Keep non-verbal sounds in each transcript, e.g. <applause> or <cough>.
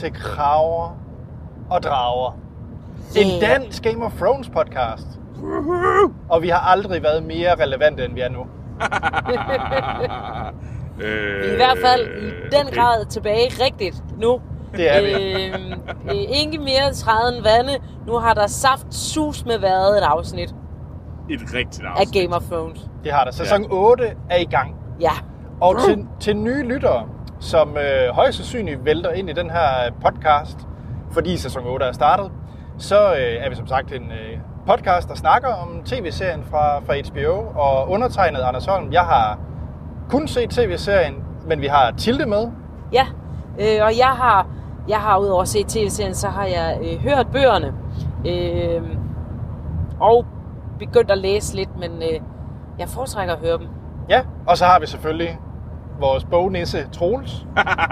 Til Kraver og Drager. En Yeah. dansk Game of Thrones podcast. Og vi har aldrig været mere relevante, end vi er nu. <laughs> Vi er i hvert fald i den grad tilbage rigtigt nu. Det er vi. Øhm, øh, ikke mere træden vande. Nu har der saft sus med været et afsnit Et rigtigt af afsnit. Game of Thrones. Det har der. Sæson 8 er i gang. Ja. Og til, til nye lyttere, som øh, højst sandsynligt vælter ind i den her podcast, fordi sæson 8 er startet, så øh, er vi som sagt en øh, podcast, der snakker om tv-serien fra, fra HBO, og undertegnet Anders Holm. Jeg har kun set tv-serien, men vi har Tilde med. Ja, øh, og jeg har, jeg har udover at se tv-serien, så har jeg øh, hørt bøgerne. Øh, og begyndt at læse lidt, men øh, jeg foretrækker at høre dem. Ja, og så har vi selvfølgelig vores bognisse Troels.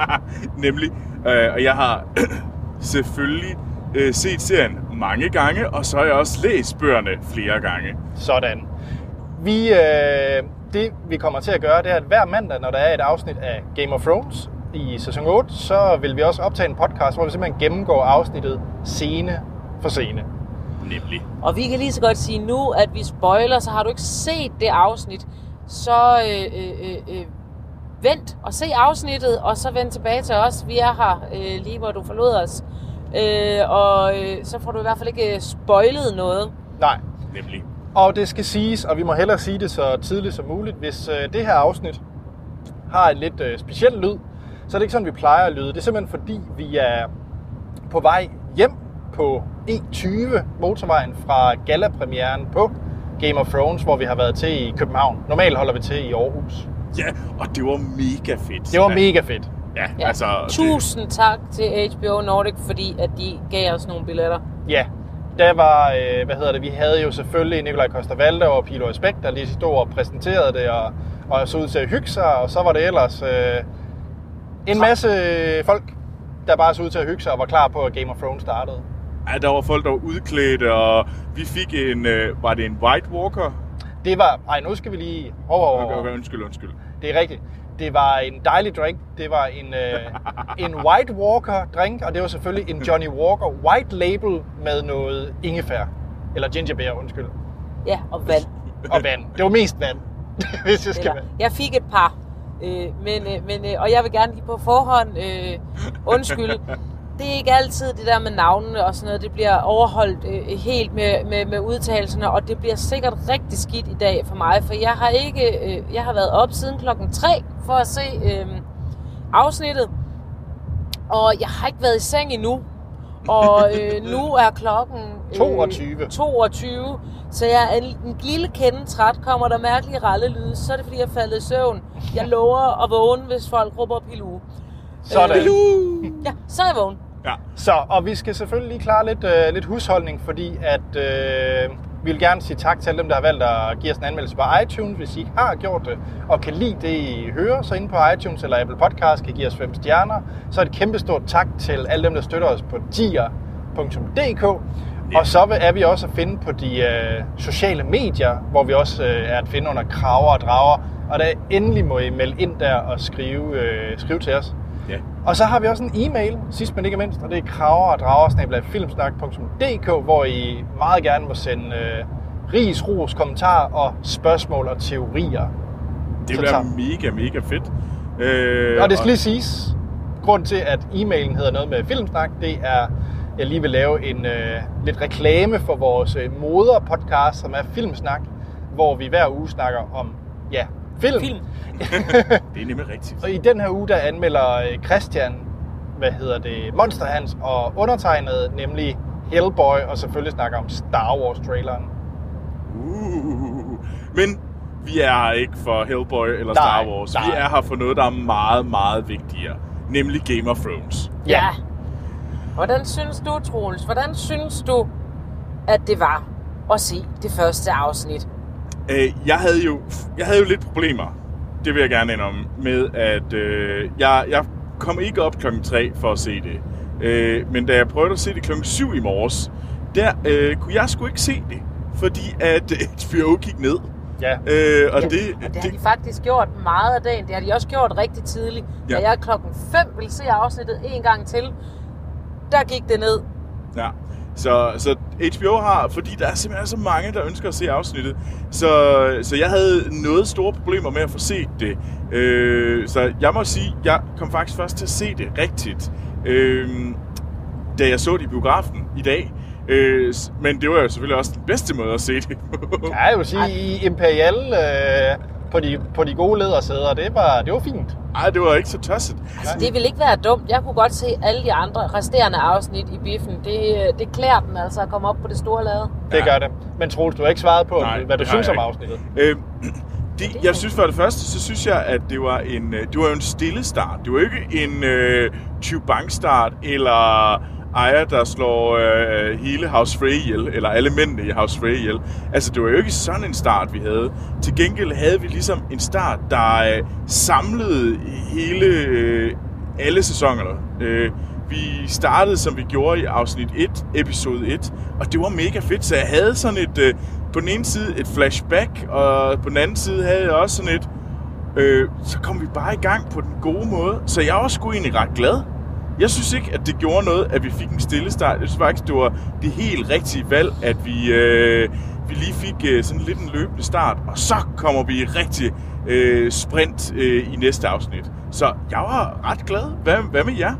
<laughs> Nemlig. Øh, og jeg har <clears throat> selvfølgelig øh, set serien mange gange, og så har jeg også læst bøgerne flere gange. Sådan. Vi, øh, det vi kommer til at gøre, det er, at hver mandag, når der er et afsnit af Game of Thrones i sæson 8, så vil vi også optage en podcast, hvor vi simpelthen gennemgår afsnittet scene for scene. Nemlig. Og vi kan lige så godt sige nu, at vi spoiler, så har du ikke set det afsnit, så øh, øh, øh, øh, vent og se afsnittet, og så vend tilbage til os. Vi er her øh, lige, hvor du forlod os. Øh, og øh, så får du i hvert fald ikke øh, spoilet noget. Nej. Nemlig. Og det skal siges, og vi må hellere sige det så tidligt som muligt, hvis øh, det her afsnit har en lidt øh, speciel lyd, så er det ikke sådan, vi plejer at lyde. Det er simpelthen fordi, vi er på vej hjem på E20 motorvejen fra gala-premieren på Game of Thrones, hvor vi har været til i København. Normalt holder vi til i Aarhus. Ja, og det var mega fedt. Det var Ja. mega fedt. Ja, Ja. altså... Tusind tak til HBO Nordic, fordi at de gav os nogle billetter. Ja, der var, øh, hvad hedder det, vi havde jo selvfølgelig Nikolaj Koster og Pilo Aspekt, der lige stod og præsenterede det, og, og så ud til at hygge sig, og så var det ellers øh, en masse folk, der bare så ud til at hygge sig og var klar på, at Game of Thrones startede. Det, ja, der var folk, der var udklædte, og vi fik en... Øh, var det en White Walker? Det var, ej nu skal vi lige over, over, Okay, okay, undskyld, undskyld. Det er rigtigt. Det var en dejlig drink. Det var en, øh, <laughs> en White Walker drink, og det var selvfølgelig en Johnny Walker White Label med noget ingefær. Eller ginger beer, undskyld. Ja, og vand. <laughs> Og vand. Det var mest vand, <laughs> hvis jeg skal Eller, jeg fik et par. Øh, men, øh, men, øh, og jeg vil gerne lige på forhånd øh, undskylde. Det er ikke altid det der med navnene og sådan noget. Det bliver overholdt øh, helt med, med, med udtalelserne, og det bliver sikkert rigtig skidt i dag for mig, for jeg har ikke, øh, jeg har været op siden klokken 3 for at se øh, afsnittet, og jeg har ikke været i seng endnu. Og øh, <laughs> nu er klokken øh, 22. 22, så jeg er en, lille kende træt. Kommer der mærkelige rallelyde, så er det fordi, jeg er faldet i søvn. Jeg lover at vågne, hvis folk råber pilu. Sådan. Øh, Ja, så er jeg vågen. Ja. Så, og vi skal selvfølgelig lige klare lidt, øh, lidt husholdning, fordi at øh, vi vil gerne sige tak til alle dem, der har valgt at give os en anmeldelse på iTunes, hvis I ikke har gjort det, og kan lide det, I hører, så inde på iTunes eller Apple Podcast kan give os fem stjerner. Så et kæmpe stort tak til alle dem, der støtter os på tier.dk. Og så er vi også at finde på de øh, sociale medier, hvor vi også øh, er at finde under kraver og drager. Og der endelig må I melde ind der og skrive, øh, skrive til os. Ja. Og så har vi også en e-mail, sidst men ikke mindst, og det er kraver og drager filmsnak.dk, hvor I meget gerne må sende øh, ris, ros, kommentarer og spørgsmål og teorier. Det bliver tager- mega, mega fedt. Øh, Og det skal lige siges, grund til, at e-mailen hedder noget med Filmsnak, det er, jeg lige vil lave en øh, lidt reklame for vores øh, moderpodcast, som er Filmsnak, hvor vi hver uge snakker om, ja, film. Film. <laughs> Det er nemlig rigtigt. Og i den her uge, der anmelder øh, Christian, hvad hedder det, Monster Hans og undertegnet, nemlig Hellboy, og selvfølgelig snakker om Star Wars-traileren. Uh, men vi er her ikke for Hellboy eller Nej, Star Wars. Vi nej. er her for noget, der er meget, meget vigtigere. Nemlig Game of Thrones. Ja. Hvordan synes du, Troels? Hvordan synes du, at det var at se det første afsnit? Øh, jeg, havde jo, jeg havde jo lidt problemer, det vil jeg gerne indrømme, med at øh, jeg, jeg kom ikke op klokken 3 for at se det. Øh, men da jeg prøvede at se det klokken 7 i morges, der øh, kunne jeg sgu ikke se det, fordi at HBO gik ned. Ja. Øh, og Ja, det, og det har de faktisk gjort meget af dagen. Det har de også gjort rigtig tidligt. Ja. Da jeg klokken 5 ville se afsnittet en gang til, der gik det ned. Ja. Så, så HBO har, fordi der er simpelthen så mange, der ønsker at se afsnittet, så, så jeg havde noget store problemer med at få set det. Øh, så jeg må sige, jeg kom faktisk først til at se det rigtigt, øh, da jeg så det i biografen i dag. Øh, men det var jo selvfølgelig også den bedste måde at se det på. Ja, jeg vil sige, i Imperial øh, på, de, på de gode ledersæder, det var, det var fint. Ej, det var ikke så tosset. Altså, det ville ikke være dumt. Jeg kunne godt se alle de andre resterende afsnit i biffen. Det, det klæder den altså at komme op på det store lade. Det Ja. gør det. Men Troels, du har ikke svaret på, Nej, hvad du det synes om ikke. afsnittet. Øh, <clears throat> de, jeg synes for det første, så synes jeg, at det var en, øh, det var jo en stille start. Det var ikke en øh, Chubang start, eller Aya, der slår øh, hele House Frey ihjel, eller alle mændene i House Frey ihjel. Altså, det var jo ikke sådan en start, vi havde. Til gengæld havde vi ligesom en start, der øh, samlede hele, øh, alle sæsonerne. Øh, vi startede, som vi gjorde i afsnit 1, episode 1, og det var mega fedt, så jeg havde sådan et, øh, på den ene side et flashback, og på den anden side havde jeg også sådan et, øh, så kom vi bare i gang på den gode måde, så jeg var sgu egentlig ret glad. Jeg synes ikke, at det gjorde noget, at vi fik en stille start. Jeg synes faktisk, det var det helt rigtige valg, at vi, øh, vi lige fik øh, sådan lidt en løbende start, og så kommer vi i rigtig øh, sprint øh, i næste afsnit. Så jeg var ret glad. Hvad, hvad med jer?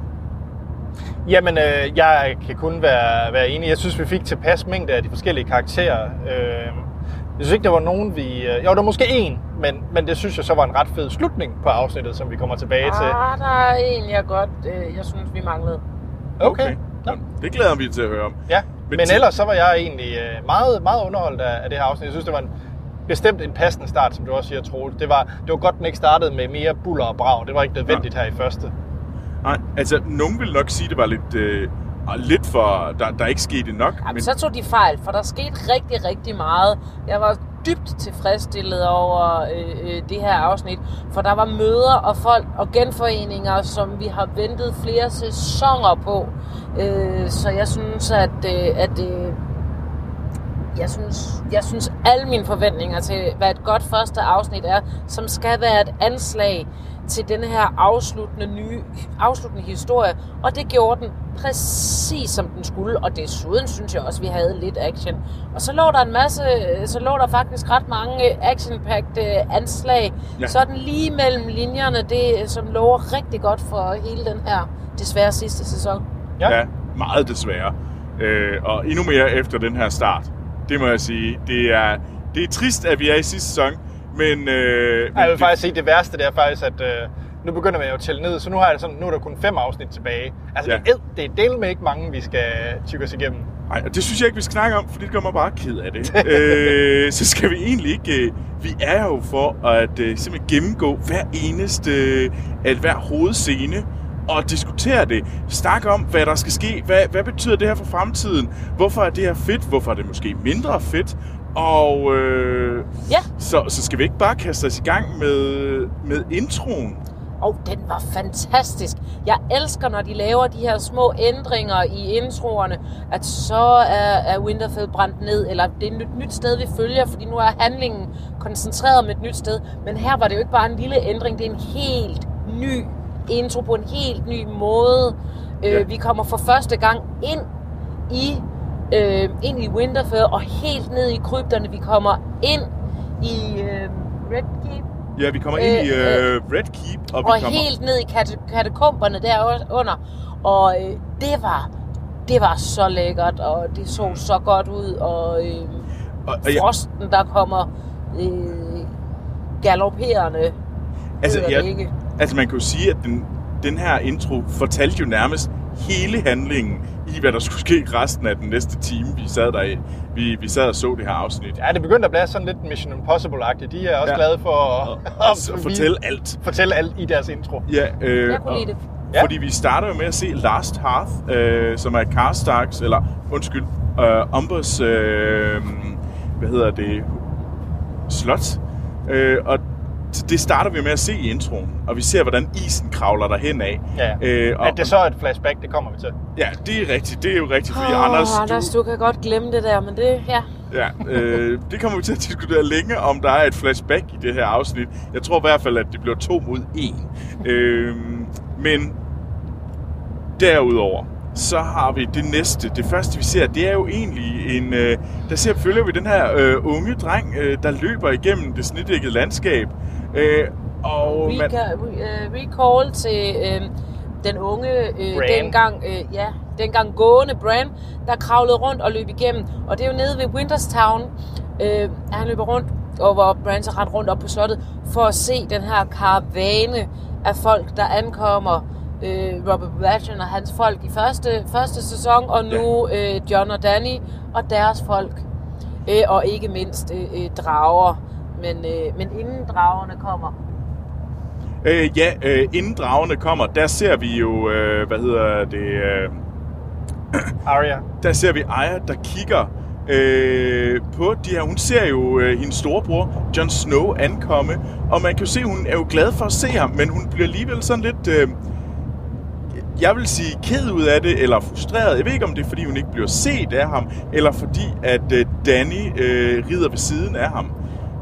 Jamen, øh, jeg kan kun være, være enig. Jeg synes, vi fik tilpas mængde af de forskellige karakterer. Øh, jeg synes ikke, der var nogen, vi... Øh, jo, der var måske en, men, men det synes jeg så var en ret fed slutning på afsnittet, som vi kommer tilbage til. Ah, der er en, jeg godt, øh, jeg synes, vi manglede. Okay. Nå. Nå, det glæder vi til at høre om. Ja, Men men, men ellers så var jeg egentlig øh, meget, meget underholdt af, af det her afsnit. Jeg synes, det var en, bestemt en passende start, som du også siger, Troels. Det var, det var godt, den ikke startede med mere buller og brag. Det var ikke nødvendigt her i første. Nej, altså, nogen vil nok sige, det var lidt, øh, lidt for... Der, der ikke skete nok. Jamen, så tog de fejl, for der skete rigtig, rigtig meget. Jeg var dybt tilfredsstillet over øh, øh, det her afsnit, for der var møder og folk og genforeninger, som vi har ventet flere sæsoner på. Øh, så jeg synes, at, øh, at øh, jeg synes, jeg synes alle mine forventninger til, hvad et godt første afsnit er, som skal være et anslag til den her afsluttende nye, afsluttende historie. Og det gjorde den præcis som den skulle. Og desuden synes jeg også, at vi havde lidt action. Og så lå der en masse, så lå der faktisk ret mange øh, anslag. Ja. Sådan lige mellem linjerne, det som lover rigtig godt for hele den her desværre sidste sæson. Ja. Ja, meget desværre. Øh, og endnu mere efter den her start. Det må jeg sige. Det er, det er trist, at vi er i sidste sæson, men... Øh, men Jeg vil faktisk sige, det værste det er faktisk, at øh, nu begynder man jo at tælle ned, så nu, har jeg sådan, nu er der kun fem afsnit tilbage. Altså, Ja. det, er, det er del med ikke mange, vi skal tykke os igennem. Nej, og det synes jeg ikke, vi skal snakke om, for det gør mig bare ked af det. <laughs> øh, så skal vi egentlig ikke... Øh, vi er jo for at øh, simpelthen gennemgå hver eneste... Øh, at hver hovedscene og diskutere det. Snakke om, hvad der skal ske. Hvad, hvad betyder det her for fremtiden? Hvorfor er det her fedt? Hvorfor er det måske mindre fedt? Og øh, Ja. så, så skal vi ikke bare kaste os i gang med, med introen? Og den var fantastisk. Jeg elsker, når de laver de her små ændringer i introerne, at så er, er Winterfell brændt ned, eller det er et nyt, nyt sted, vi følger, fordi nu er handlingen koncentreret om et nyt sted. Men her var det jo ikke bare en lille ændring, det er en helt ny intro på en helt ny måde. Ja. Øh, vi kommer for første gang ind i, øh, ind i Winterfell, og helt ned i krybterne. Vi kommer ind i øh, Red Keep, Ja, vi kommer ind i Øh, øh, Red Keep, og vi og kommer... helt ned i kate- katakomberne derunder. Og øh, det var det var så lækkert, og det så så godt ud, og øh, og, og frosten, der kommer øh, galopperende, altså, jeg, ikke. Altså man kan jo sige, at den, den her intro fortalte jo nærmest hele handlingen i, hvad der skulle ske resten af den næste time, vi sad der i. Vi, vi sad og så det her afsnit. Ja, det begyndte at blive sådan lidt Mission Impossible-agtigt. De er også Ja. glade for at, <laughs> Og, at, og fortælle alt. fortælle alt i deres intro. Ja, øh, Jeg kunne og- lide det. Ja. Fordi vi starter jo med at se Last Hearth, øh, som er Karstarks, eller undskyld, øh, Umbers, øh, hvad hedder det, slot. Øh, og det starter vi med at se i introen, og vi ser, hvordan isen kravler derhen af. Ja. Øh, og, At det så er et flashback, det kommer vi til. Ja, det er rigtigt. Det er jo rigtigt, fordi Åh, Anders, Anders, du kan godt glemme det der, men det, ja. Ja, øh, <laughs> det kommer vi til at diskutere længe, om der er et flashback i det her afsnit. Jeg tror i hvert fald, at det bliver to mod en. Øh, men derudover, så har vi det næste. Det første, vi ser, det er jo egentlig en... Øh, der ser, følger vi den her øh, unge dreng, øh, der løber igennem det snitdækkede landskab. Øh, og man, Reca- re- øh, recall til øh, den unge, øh, dengang, øh, ja, dengang gående Bran, der kravlede rundt og løb igennem. Og det er jo nede ved Winterstown, øh, han løber rundt, og hvor Bran så rent rundt op på slottet, for at se den her karavane af folk, der ankommer. Øh, Robert Baratheon og hans folk i første, første sæson, og nu øh, John og Danny og deres folk. Øh, og ikke mindst øh, øh, drager. Men, øh, men inden dragerne kommer, øh, ja, øh, inden dragerne kommer, der ser vi jo, øh, hvad hedder det... Øh, <clears throat> Arya. der ser vi Aya, der kigger øh, på de her. Hun ser jo øh, hendes storebror, Jon Snow, ankomme, og man kan jo se, hun er jo glad for at se ham, men hun bliver alligevel sådan lidt, øh, jeg vil sige, ked ud af det, eller frustreret. Jeg ved ikke, om det er, fordi hun ikke bliver set af ham, eller fordi, at øh, Danny øh, rider ved siden af ham.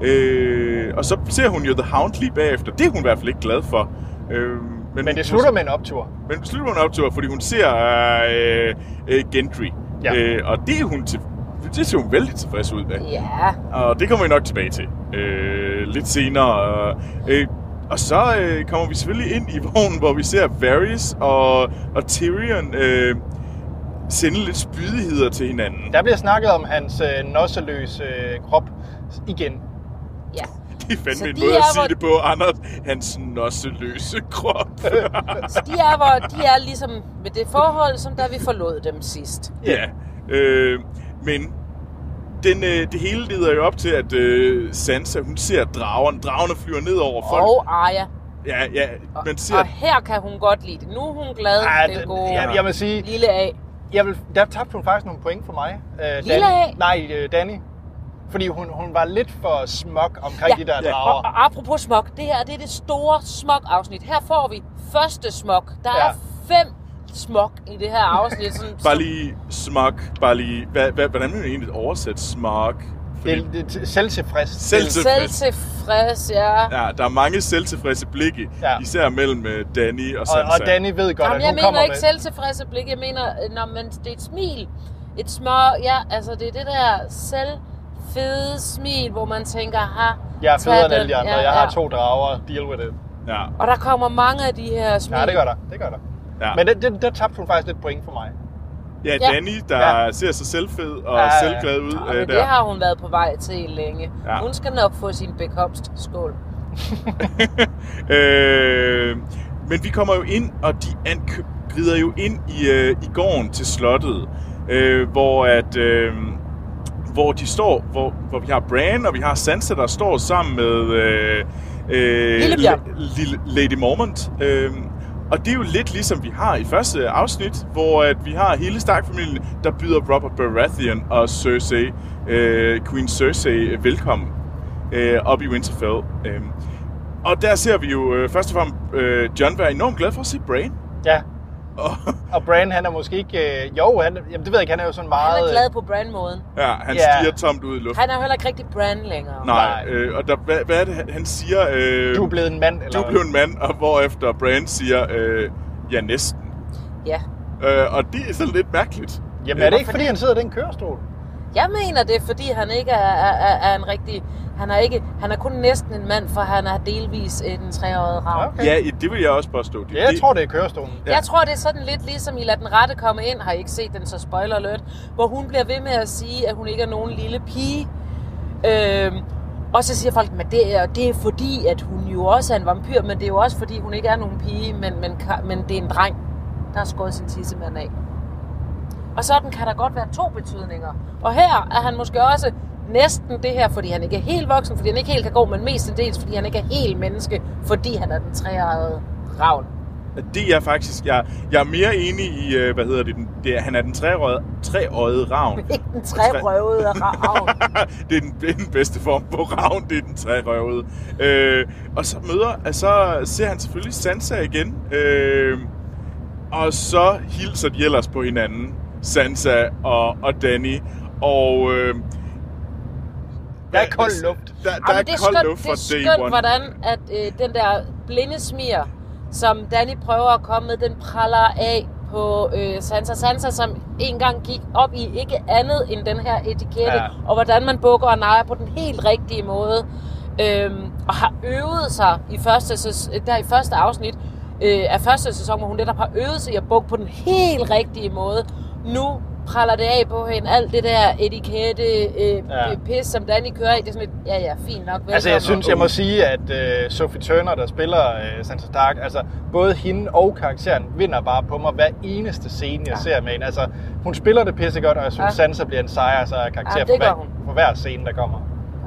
Øh, og så ser hun jo The Hound lige bagefter. Det er hun i hvert fald ikke glad for. Øh, Men hun- det slutter med en optur. men det slutter med en optur, fordi hun ser øh, øh, Gendry. Ja. Øh, og det er hun til, det ser hun vældig tilfreds ud med. ja, Og det kommer vi nok tilbage til øh, lidt senere. Øh, og så øh, kommer vi selvfølgelig ind i vognen, hvor vi ser Varys og, og Tyrion øh, sende lidt spydigheder til hinanden. Der bliver snakket om hans øh, nosseløse øh, krop igen. Ja. Det er Så fandme en de måde er, at sige hvor- det på, Anders. Hans nosseløse krop. <laughs> Så de er, hvor, de er ligesom med det forhold, som da vi forlod dem sidst. Ja, øh, men den, øh, det hele leder jo op til, at øh, Sansa, hun ser dragen. Dragerne flyver ned over folk. Og Arya. Ja, ja, man ser... Og her kan hun godt lide det. Nu er hun glad, Ja, den det- gode jeg, jeg vil sige, lille A. jeg vil, der tabte hun faktisk nogle point for mig. Øh, Lille Danny- A? Nej, øh, Danny. Fordi hun, hun var lidt for smuk omkring Ja. de der Ja. Og, drager. og apropos smok, det her det er det store smok-afsnit. Her får vi første smok. Der Ja. er fem smok i det her afsnit. Sådan, Bare lige smuk, bare lige... Hvad, hvad, hvordan vil man egentlig oversætte? Fordi, Det, det, det, selvtilfreds. Selvtilfreds. Selvtilfreds, ja. Ja, der er mange selvtilfredse blikke, Ja. især mellem øh, Danny og Og, Sansa. og Danny ved godt, Jamen, at jeg hun mener kommer ikke med... selvtilfredse blik. Jeg mener, øh, når man, det er et smil. Et små, ja, altså det er det der selvfede smil, hvor man tænker, ha, Jeg er federe end den. alle de andre. Ja, Jeg har ja. to drager. Deal with it. Ja, Og der kommer mange af de her smil. Ja, det gør der. Det gør der. ja. Men det, det, der tabte hun faktisk lidt point for mig. ja, Ja. Danny, der Ja. ser sig selvfed og Ja, ja, ja. selvglad ud Ja, øh, men der. det har hun været på vej til længe. Ja. Hun skal nok få sin bekomst. Skål. <laughs> øh, men vi kommer jo ind, og de an- grider jo ind i, øh, i gården til slottet, øh, hvor at... Øh, hvor de står, hvor, hvor vi har Bran og vi har Sansa, der står sammen med øh, øh, Lillebjørn. Lille Lady Mormont. Øh, og det er jo lidt ligesom vi har i første afsnit, hvor at vi har hele Stark-familien, der byder Robert Baratheon og Cersei, øh, Queen Cersei, velkommen øh, op i Winterfell. Øh, og der ser vi jo øh, først og fremmest øh, John være enormt glad for at se Bran. Ja. Og, <laughs> Og Bran, han er måske ikke... Øh, jo, han, jamen, det ved jeg ikke. Han er jo sådan meget... Han er glad på Bran-måden. ja, han Ja. stiger tomt ud i luften. Han er jo heller ikke rigtig Bran længere. Nej, øh, og der, hvad, hvad er det, han- han siger? Øh, Du er blevet en mand, eller du er blevet en mand, og hvorefter Brand siger, øh, ja, næsten. Ja. Øh, og det er sådan lidt mærkeligt. Jamen er det ikke, fordi han sidder i den kørestol? Jeg mener det, er, fordi han ikke er, er, er, er en rigtig... Han er, ikke, han er kun næsten en mand, for han er delvis en treårig rav. Okay. Ja, det vil jeg også påstå. Det, Ja, jeg tror, det er kørestolen. Ja. Jeg tror, det er sådan lidt ligesom i Lad den rette komme ind, har I ikke set den, så spoiler alert, hvor hun bliver ved med at sige, at hun ikke er nogen lille pige. Øhm, og så siger folk, at det er, det er fordi, at hun jo også er en vampyr, men det er jo også fordi, hun ikke er nogen pige, men, men, men det er en dreng, der har skåret sin tissemand af. Og sådan kan der godt være to betydninger. Og her er han måske også næsten det her, fordi han ikke er helt voksen, fordi han ikke helt kan gå, men mest dels, fordi han ikke er helt menneske, fordi han er den treårige ravn. det er faktisk... Jeg, jeg er mere enig i, øh, hvad hedder det, det er, han er den treårede, treårede ravn. <laughs> Ikke den trerøvede ravn. <laughs> det er den, det er den bedste form på ravn, det er den trerøvede. Øh, og så møder, så ser han selvfølgelig Sansa igen. Øh, og så hilser de ellers på hinanden, Sansa og, og Danny. Og øh, Der er kold luft. Der, der Jamen, er det er kold luft det fra er day skønt hvordan at øh, den der blinde smir, som Danny prøver at komme med, den praller af på øh, Sansa. Sansa, som engang gik op i ikke andet end den her etikette, Ja. og hvordan man bukker og nejer på den helt rigtige måde. Øhm, og har øvet sig i første, der i første afsnit øh, af første sæson, hvor hun netop har øvet sig i at bukke på den helt rigtige måde. Nu praller det af på hende, alt det der etikette, øh, Ja. pis, som Danny kører i, det er sådan lidt, ja ja, fint nok, velkommen. Altså, jeg synes, jeg må sige, at øh, Sophie Turner, der spiller øh, Sansa Stark, altså, både hende og karakteren vinder bare på mig hver eneste scene, jeg ja. ser med hende. Altså, hun spiller det pissegodt, og jeg synes, ja. Sansa bliver en sejr, så er karakter Ja, for, hver, hun. for hver scene, der kommer.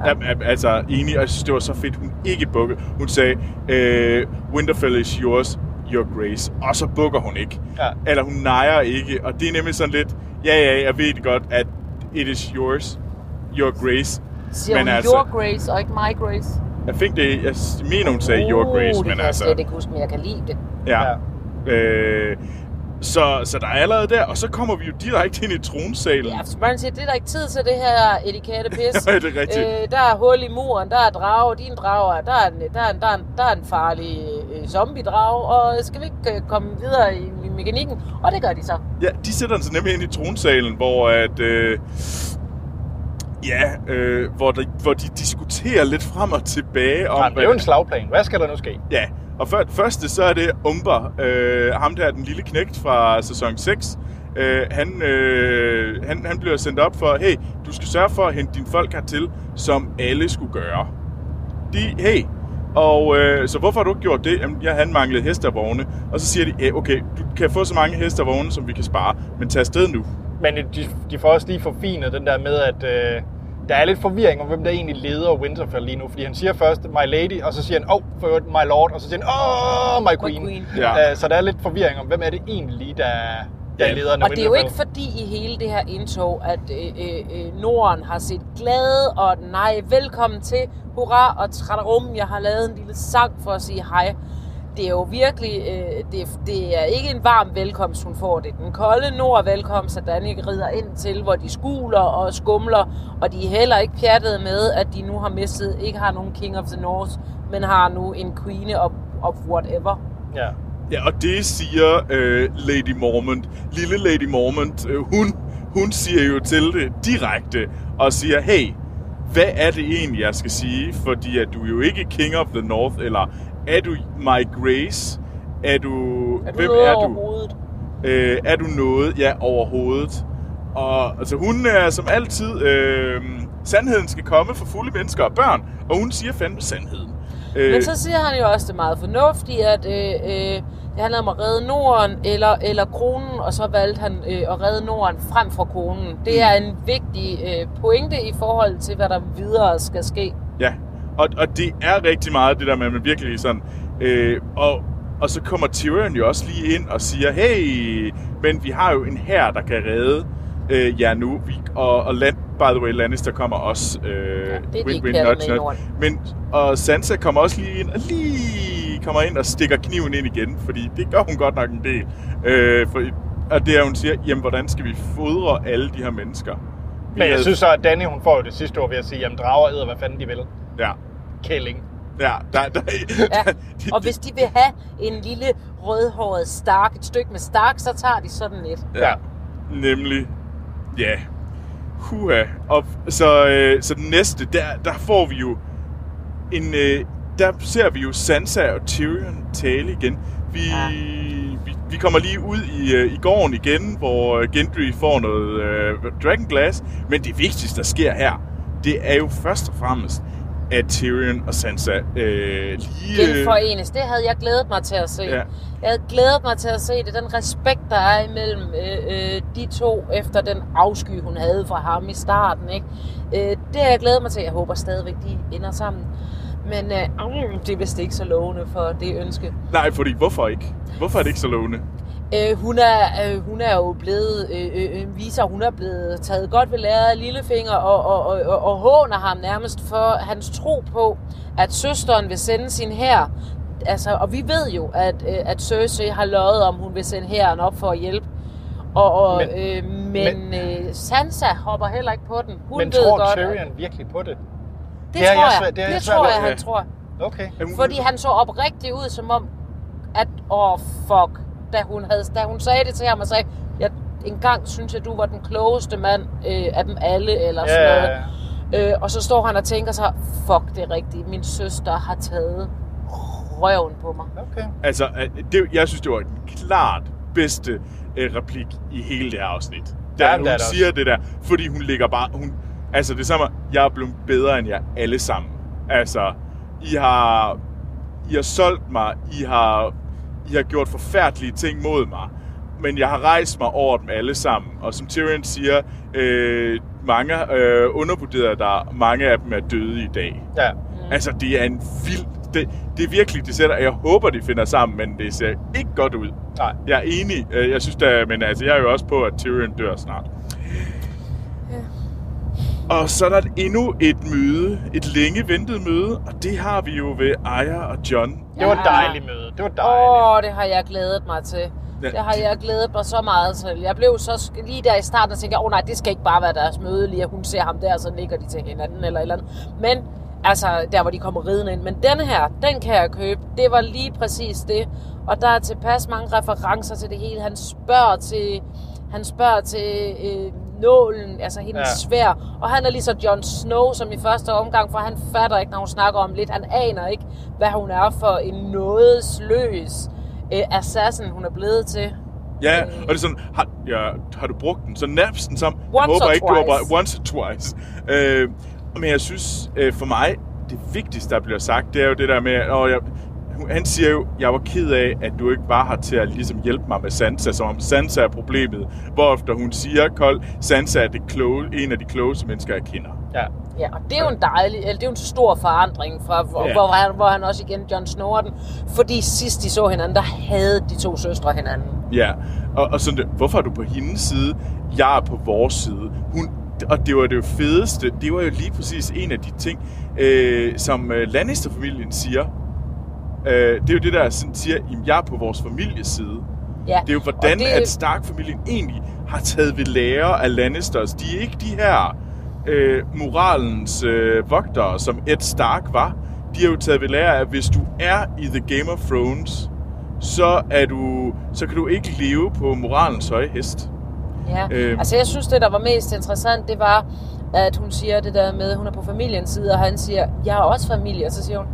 Ja. Altså, enig, og jeg synes, det var så fedt, hun ikke bukkede. Hun sagde, øh, Winterfell is yours, your grace. Og så bukker hun ikke. Ja. Eller hun nejer ikke. Og det er nemlig sådan lidt, ja, ja, jeg ved godt, at it is yours, your grace. Siger men hun altså- your grace og ikke my grace? Jeg fik det, jeg mener, hun sagde your Uh, grace, det men kan altså... jeg slet ikke huske, men jeg kan lide det. Ja. Ja. Øh, så, så der er allerede der, og så kommer vi jo direkte ind i tronsalen. Ja, for man siger, det er der ikke tid til det her etikette <laughs> pis. Ja, det er rigtigt. Øh, der er hul i muren, der er drage, din drage, er- der er en, der er en, der er en, der er en farlig øh, zombie-drage, og skal vi ikke øh, komme videre i, i mekanikken? Og det gør de så. Ja, de sætter den så nemlig ind i tronsalen, hvor at... Øh, ja, øh, hvor, de, hvor de diskuterer lidt frem og tilbage om... Ja, det er jo en slagplan. Hvad skal der nu ske? Ja, og for, første så er det Umber, øh, ham der, den lille knægt fra sæson 6. Øh, han, øh, han, han bliver sendt op for, hey, du skal sørge for at hente dine folk hertil, som alle skulle gøre. De, hey, og øh, så hvorfor har du ikke gjort det? Jamen, jeg han manglede heste og vogne. Og så siger de, hey, okay, du kan få så mange heste og vogne, som vi kan spare, men tag afsted nu. Men de, de får også lige forfinet den der med, at øh, der er lidt forvirring om, hvem der egentlig leder Winterfell lige nu. Fordi han siger først, my lady, og så siger han, oh, for øvrigt, my lord, og så siger han, oh, my queen. queen. Ja. Øh, så der er lidt forvirring om, hvem er det egentlig lige, der, der Ja. er lederen af Og det er jo ikke fordi i hele det her indtog, at øh, øh, øh, Norden har set glade og nej, velkommen til, hurra og tradarum, jeg har lavet en lille sang for at sige hej. Det er jo virkelig, øh, det, det er ikke en varm velkomst, hun får. Det er den kolde nord velkomst, at Danik rider ind til, hvor de skuler og skumler, og de er heller ikke pjattet med, at de nu har mistet, ikke har nogen King of the North, men har nu en Queen of, of whatever. Ja. Ja, og det siger øh, Lady Mormont, lille Lady Mormont, øh, hun, hun siger jo til det direkte og siger, hey, hvad er det egentlig, jeg skal sige? Fordi at du er jo ikke King of the North, eller er du my grace? Er du... Er du hvem noget er over du? Øh, er du noget? Ja, overhovedet. Og altså, hun er som altid... Øh, sandheden skal komme for fulde mennesker og børn, og hun siger fandme sandheden. Øh, Men så siger han jo også det meget fornuftigt, at øh, øh, det handler om at redde Norden eller, eller kronen, og så valgte han øh, at redde Norden frem for kronen. Det er en vigtig øh, pointe i forhold til, hvad der videre skal ske. Ja, og, og det er rigtig meget det der med, at man virkelig sådan... Øh, og, og så kommer Tyrion jo også lige ind og siger, hey, men vi har jo en her der kan redde øh, jer nu. Vi, og, og Land, by the way, Lannister kommer også. Øh, Ja, det er de win, ikke win. Norden. Men, og Sansa kommer også lige ind og lige kommer ind og stikker kniven ind igen, fordi det gør hun godt nok en del. Øh, for, og det er, hun siger, jamen, hvordan skal vi fodre alle de her mennesker? Vi Men jeg havde- synes så, at Danny, hun får jo det sidste ord ved at sige, jamen drager æder, hvad fanden de vil. Ja, Kælling. ja, der, der, Ja. <laughs> Og hvis de vil have en lille rødhåret stark, et stykke med stark, så tager de sådan et. Ja, nemlig. Ja. Huha. Og så, øh, så den næste, der, der får vi jo en... Øh, der ser vi jo Sansa og Tyrion tale igen. Vi, Ja. vi, vi kommer lige ud i, øh, i gården igen, hvor øh, Gendry får noget øh, Dragonglass. Men det vigtigste, der sker her, det er jo først og fremmest, at Tyrion og Sansa øh, lige... øh, Genforenes. Det havde jeg glædet mig til at se. Ja. Jeg havde glædet mig til at se det. Den respekt, der er imellem øh, øh, de to, efter den afsky, hun havde fra ham i starten. Ikke? Øh, det har jeg glædet mig til. Jeg håber stadigvæk, de ender sammen. Men øh, det er vist ikke så lovende for det ønske. Nej, fordi hvorfor ikke? Hvorfor er det ikke så lovende? Øh, hun, er, øh, hun er jo blevet, øh, øh, øh, viser, hun er blevet taget godt ved lære af Lillefinger og, og, og, og, og håner ham nærmest for hans tro på, at søsteren vil sende sin hær. Altså, og vi ved jo, at, øh, at Cersei har løjet om, hun vil sende hæren op for at hjælpe. Og, og, Men- men øh, men øh, Sansa hopper heller ikke på den. Hun Men ved tror godt, at- Tyrion virkelig på det? Det, Det tror jeg jeg. det jeg det svært tror jeg, at- han tror. Okay. Fordi han så oprigtigt ud som om, at åh, oh, fuck, da hun, havde, da hun sagde det til ham og sagde, jeg, engang synes jeg, du var den klogeste mand øh, af dem alle, eller sådan Ja, noget. Øh, og så står han og tænker sig, fuck, det er rigtigt, min søster har taget røven på mig. okay. Altså, øh, det, jeg synes, det var den klart bedste øh, replik i hele det her afsnit. Da Ja, hun det siger det der, fordi hun ligger bare... Hun, altså, det samme, jeg er blevet bedre end jer alle sammen. Altså, I har, I har solgt mig, I har, I har gjort forfærdelige ting mod mig, men jeg har rejst mig over dem alle sammen. Og som Tyrion siger, øh, mange øh, undervurderer der, mange af dem er døde i dag. Ja. Altså, det er en vild... Det, det er virkelig, det sætter... Jeg håber, de finder sammen, men det ser ikke godt ud. Nej. Jeg er enig. Øh, Jeg synes da, men altså, jeg er jo også på, at Tyrion dør snart. Og så er der endnu et møde, et længe ventet møde, og det har vi jo ved Aya og John. Det var et dejligt møde. Det var dejligt. Åh, oh, det har jeg glædet mig til. Ja. Det har jeg glædet mig så meget til. Jeg blev så lige der i starten og tænkte, åh oh, nej, det skal ikke bare være deres møde, lige at hun ser ham der, og så nikker de til hinanden eller et eller andet. Men, altså, der hvor de kommer ridende ind. Men denne her, den kan jeg købe. Det var lige præcis det. Og der er tilpas mange referencer til det hele. Han spørger til, han spørger til øh, nålen, altså hendes Ja. svær. Og han er lige så Jon Snow som i første omgang, for han fatter ikke, når hun snakker om lidt. Han aner ikke, hvad hun er for en nådesløs øh, assassin, hun er blevet til. Ja, og det er sådan, har, ja, har du brugt den? Så nærmest den som, jeg Once håber or ikke, du har twice. bare once or twice. Øh, men jeg synes, øh, for mig, det vigtigste, der bliver sagt, det er jo det der med, at jeg, han siger jo, jeg var ked af, at du ikke var her til at ligesom hjælpe mig med Sansa, som om Sansa er problemet. Hvorefter hun siger kold, Sansa er det kloge, en af de klogeste mennesker, jeg kender. Ja. Ja, og det er jo en dejlig, eller det er jo en stor forandring fra, hvor, Ja. hvor, han, hvor han også igen, Jon Snow den. Fordi sidst de så hinanden, der havde de to søstre hinanden. Ja, og, og sådan, det, hvorfor er du på hendes side? Jeg er på vores side. Hun, og det var det jo fedeste, det var jo lige præcis en af de ting, øh, som øh, Lannister-familien siger. Øh, det er jo det der, sådan siger, at jeg er på vores families side. Ja. Det er jo hvordan, og det... at Stark-familien egentlig har taget ved lære af Lannisters. De er ikke de her øh, moralens øh, vogtere, som Ed Stark var. De har jo taget ved lære af, at hvis du er i The Game of Thrones, så, er du, så kan du ikke leve på moralens høje hest. Ja, øhm. altså jeg synes, det der var mest interessant, det var, at hun siger det der med, at hun er på familiens side, og han siger, jeg har også familie, og så siger hun,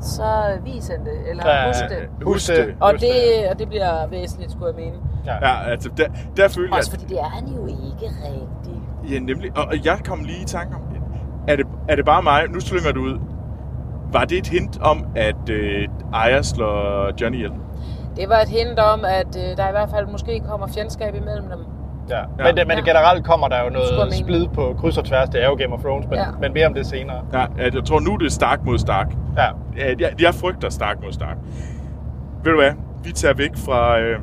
så vis hende det, eller Ja, husk det. Husk det. det. Og Husk det, og det bliver væsentligt, skulle jeg mene. Ja. Ja, altså der, der føler jeg... Også fordi det er han jo ikke rigtig. Ja, nemlig. Og, og jeg kom lige i tanke om, er det, er det bare mig? Nu slynger du ud. Var det et hint om, at øh, Aya slår Johnny ihjel? Det var et hint om, at øh, der i hvert fald måske kommer fjendskab imellem dem. Ja. Men, det, men det generelt kommer der jo noget splid på kryds og tværs. Det er jo Game of Thrones, men, Ja. men mere om det senere. Ja, jeg tror nu, det er Stark mod Stark. Ja. Ja, jeg, jeg frygter Stark mod Stark. Ved du hvad? Vi tager væk fra øh,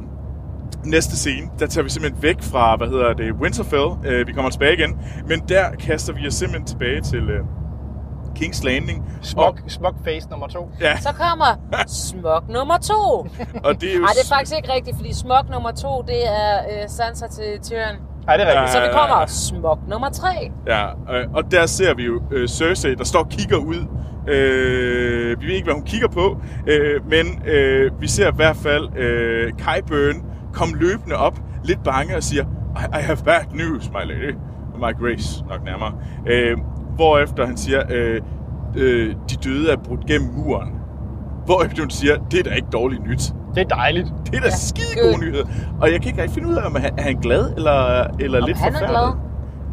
næste scene. Der tager vi simpelthen væk fra, hvad hedder det, Winterfell. Øh, vi kommer tilbage igen. Men der kaster vi os simpelthen tilbage til øh, King's Landing. Smuk, smuk face nummer to. Ja, Så kommer smuk nummer to. og det er jo... Nej, det er faktisk ikke rigtigt, fordi smuk nummer to, det er øh, Sansa til Tyrion. Nej, det er rigtigt. Så vi kommer ja, ja. smuk nummer tre. Ja, øh, og der ser vi jo øh, Cersei, der står og kigger ud. Øh, vi ved ikke, hvad hun kigger på, øh, men øh, vi ser i hvert fald øh, Qyburn komme løbende op, lidt bange og siger, I, I have bad news, my lady. My grace, nok nærmere. Øh, hvorefter han siger, øh, øh, de døde er brudt gennem muren. Hvorefter hun siger, det er da ikke dårligt nyt. Det er dejligt. Det er da Ja, skide gode nyheder. Og jeg kan ikke rigtig finde ud af, om han, er han glad eller, eller Om lidt han er forfærdet.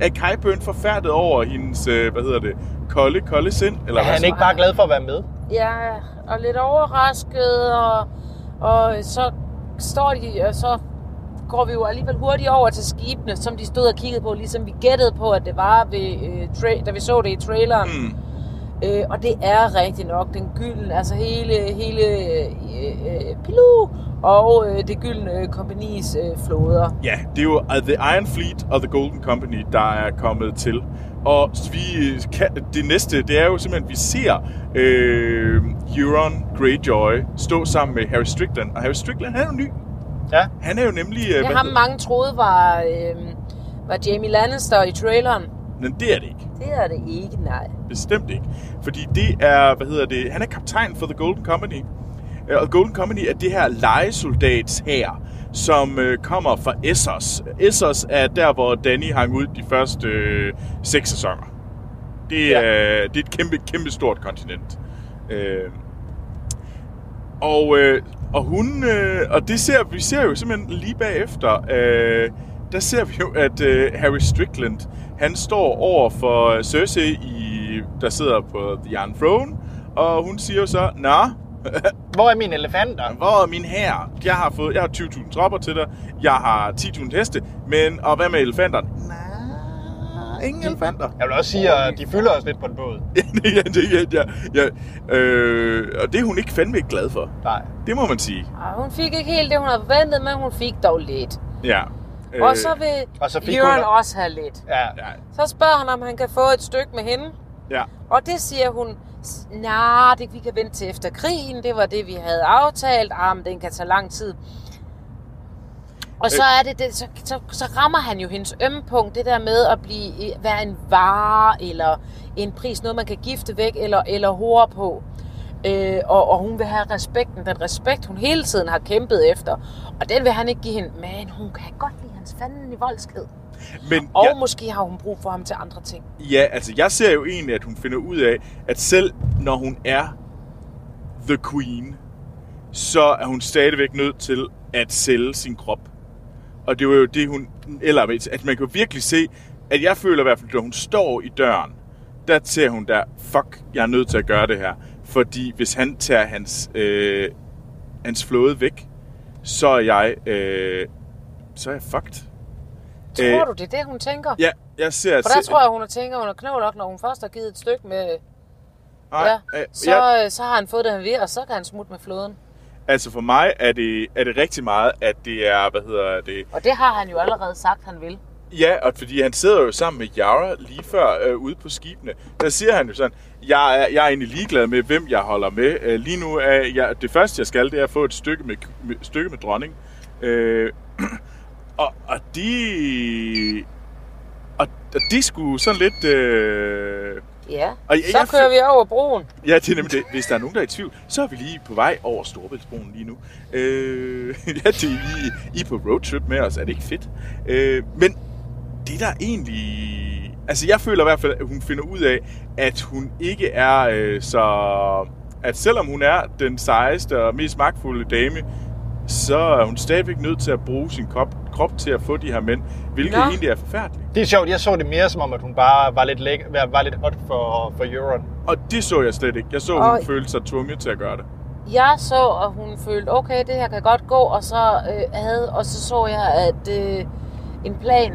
Er Qyburn forfærdet over hendes, øh, hvad hedder det, kolde, kolde sind? Eller Er hvad? han ikke bare glad for at være med? Ja, og lidt overrasket, og, og så står de, og så går vi jo alligevel hurtigt over til skibene, som de stod og kiggede på, ligesom vi gættede på, at det var, ved, øh, tra- da vi så det i traileren. Mm. Øh, og det er rigtig nok den gyldne, altså hele, hele øh, øh, Pilu og øh, det gyldne kompanis øh, floder. Ja, det er jo uh, The Iron Fleet og The Golden Company, der er kommet til. Og vi øh, kan, det næste, det er jo simpelthen, at vi ser øh, Euron Greyjoy stå sammen med Harry Strickland. Og Harry Strickland, han er jo ny. Ja. Han er jo nemlig... Øh, Det ham mange troede var, øh, var Jamie Lannister i traileren. Men det er det ikke. Det er det ikke, nej. Bestemt ikke. Fordi det er, hvad hedder det, han er kaptajn for The Golden Company. Øh, Og Golden Company er det her legesoldats her, som øh, kommer fra Essos. Essos er der, hvor Danny hang ud de første øh, seks sæsoner. Det Ja. er, det er et kæmpe, kæmpe stort kontinent. Øh, og, øh, og hun, øh, og det ser vi ser jo simpelthen lige bagefter, øh, der ser vi jo, at øh, Harry Strickland, han står over for Cersei, i, der sidder på The Iron Throne, og hun siger jo så, Nå, <laughs> Hvor er mine elefanter? hvor er min her? Jeg har fået, jeg har 20.000 tropper til dig, jeg har 10.000 heste, men, og hvad med elefanterne? Nej, ingen elefanter. Jeg vil også sige, at de fylder os lidt på en båd. <laughs> ja, det, ja, ja, ja. Øh, og det er hun ikke fandme ikke glad for. Nej. Det må man sige. Og hun fik ikke helt det, hun havde forventet, men hun fik dog lidt. Ja. Øh, og så vil og så fik Jørgen hun- også have lidt. Ja. Ja, Så spørger han, om han kan få et stykke med hende. ja. Og det siger hun, nej, det vi kan vente til efter krigen. Det var det, vi havde aftalt. Ah, men den kan tage lang tid. Og så er det, det så, så, så rammer han jo hendes ømme punkt, det der med at blive, være en vare, eller en pris, noget man kan gifte væk, eller, eller hore på. Øh, og, og hun vil have respekten, den respekt, hun hele tiden har kæmpet efter. Og den vil han ikke give hende, men hun kan godt lide hans fanden i voldsked. Men Og ja, måske har hun brug for ham til andre ting. ja, altså jeg ser jo egentlig, at hun finder ud af, at selv når hun er the queen, så er hun stadigvæk nødt til at sælge sin krop. Og det var jo det, hun... Eller at man kan virkelig se, at jeg føler i hvert fald, når hun står i døren, der ser hun der, fuck, jeg er nødt til at gøre det her. Fordi hvis han tager hans, øh, hans flåde væk, så er jeg, øh, så er jeg fucked. Tror Øh, du, det er det, hun tænker? Ja, jeg ser... For der tror jeg, hun tænker, hun er nok, når hun først har givet et stykke med... Nej, ja, øh, så, jeg, øh, så har han fået det, han vil, og så kan han smutte med flåden. Altså for mig er det, er det rigtig meget, at det er, hvad hedder det... Og det har han jo allerede sagt, han vil. Ja, og fordi han sidder jo sammen med Yara lige før øh, ude på skibene. Der siger han jo sådan, jeg er, jeg er egentlig ligeglad med, hvem jeg holder med. Øh, lige nu er jeg, det første, jeg skal, det er at få et stykke med, med, stykke med dronning. Øh, <clears throat> og, og de... Og, og de skulle sådan lidt... Øh, Ja, Og jeg- så jeg kører vi over broen. Ja, det er nemlig det. Hvis der er nogen, der er i tvivl, så er vi lige på vej over Storebæltsbroen lige nu. Øh, <laughs> ja, det er lige, I er på roadtrip med os. Er det ikke fedt? Øh, men det der egentlig... Altså, jeg føler i hvert fald, at hun finder ud af, at hun ikke er øh, så... At selvom hun er den sejeste og mest magtfulde dame, så er hun stadigvæk nødt til at bruge sin krop, krop til at få de her mænd, hvilket Nå. egentlig er forfærdeligt. Det er sjovt, jeg så det mere som om, at hun bare var lidt, læk- var var lidt hot for, for Euron. Og det så jeg slet ikke. Jeg så, at hun Og- følte sig tvunget til at gøre det. Jeg så, at hun følte, okay, det her kan godt gå, og så, øh, havde, og så så jeg, at øh, en plan,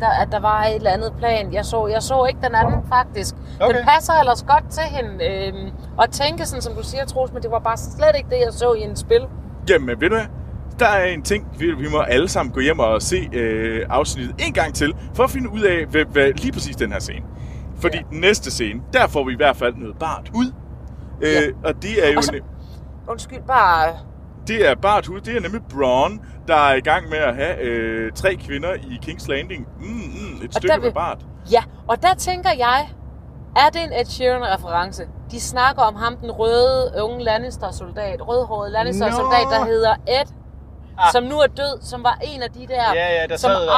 der, at der var et eller andet plan. Jeg så, jeg så ikke den anden, faktisk. Okay. Den passer ellers godt til hende. Øh, og tænke sådan, som du siger, Troels, men det var bare slet ikke det, jeg så i en spil. Jamen, ved du hvad? Der er en ting, vi, må alle sammen gå hjem og se øh, afsnittet en gang til, for at finde ud af, hvad, hvad lige præcis den her scene. Fordi Ja. den næste scene, der får vi i hvert fald noget bart hud. Øh, Ja. Og det er jo Og så- Undskyld, bare... det er bart hud. Det er nemlig Braun, der er i gang med at have øh, tre kvinder i King's Landing. Mm, mm, et Og stykke der med vil- bart. Ja, og der tænker jeg, er det en Ed Sheeran-reference? De snakker om ham, den røde unge Lannister-soldat, rødhårede Lannister-soldat, Nå. der hedder Ed, Ah. som nu er død, som var en af de der, Ja, ja, der som sad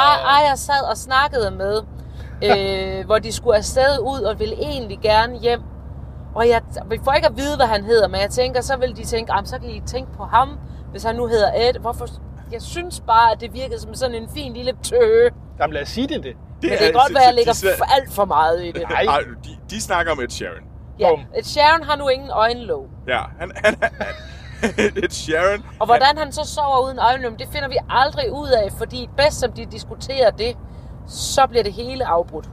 Aya sad og snakkede med, <laughs> øh, hvor de skulle afsted ud og ville egentlig gerne hjem. Og jeg, vi får ikke at vide, hvad han hedder, men jeg tænker, så vil de tænke, "Jamen, så kan I tænke på ham, hvis han nu hedder Ed. Hvorfor? Jeg synes bare, at det virkede som sådan en fin lille tøge. Jamen lad os sige det det. Det Men det kan godt være, at jeg lægger f- alt for meget i det. Nej. Ej, de, de snakker om Ed Sheeran. Ja. Ed Sharon har nu ingen øjenlåg. Ja, han, han, han <laughs> Ed Sheeran. Og hvordan han så sover uden øjenlåg, det finder vi aldrig ud af, fordi bedst som de diskuterer det, så bliver det hele afbrudt.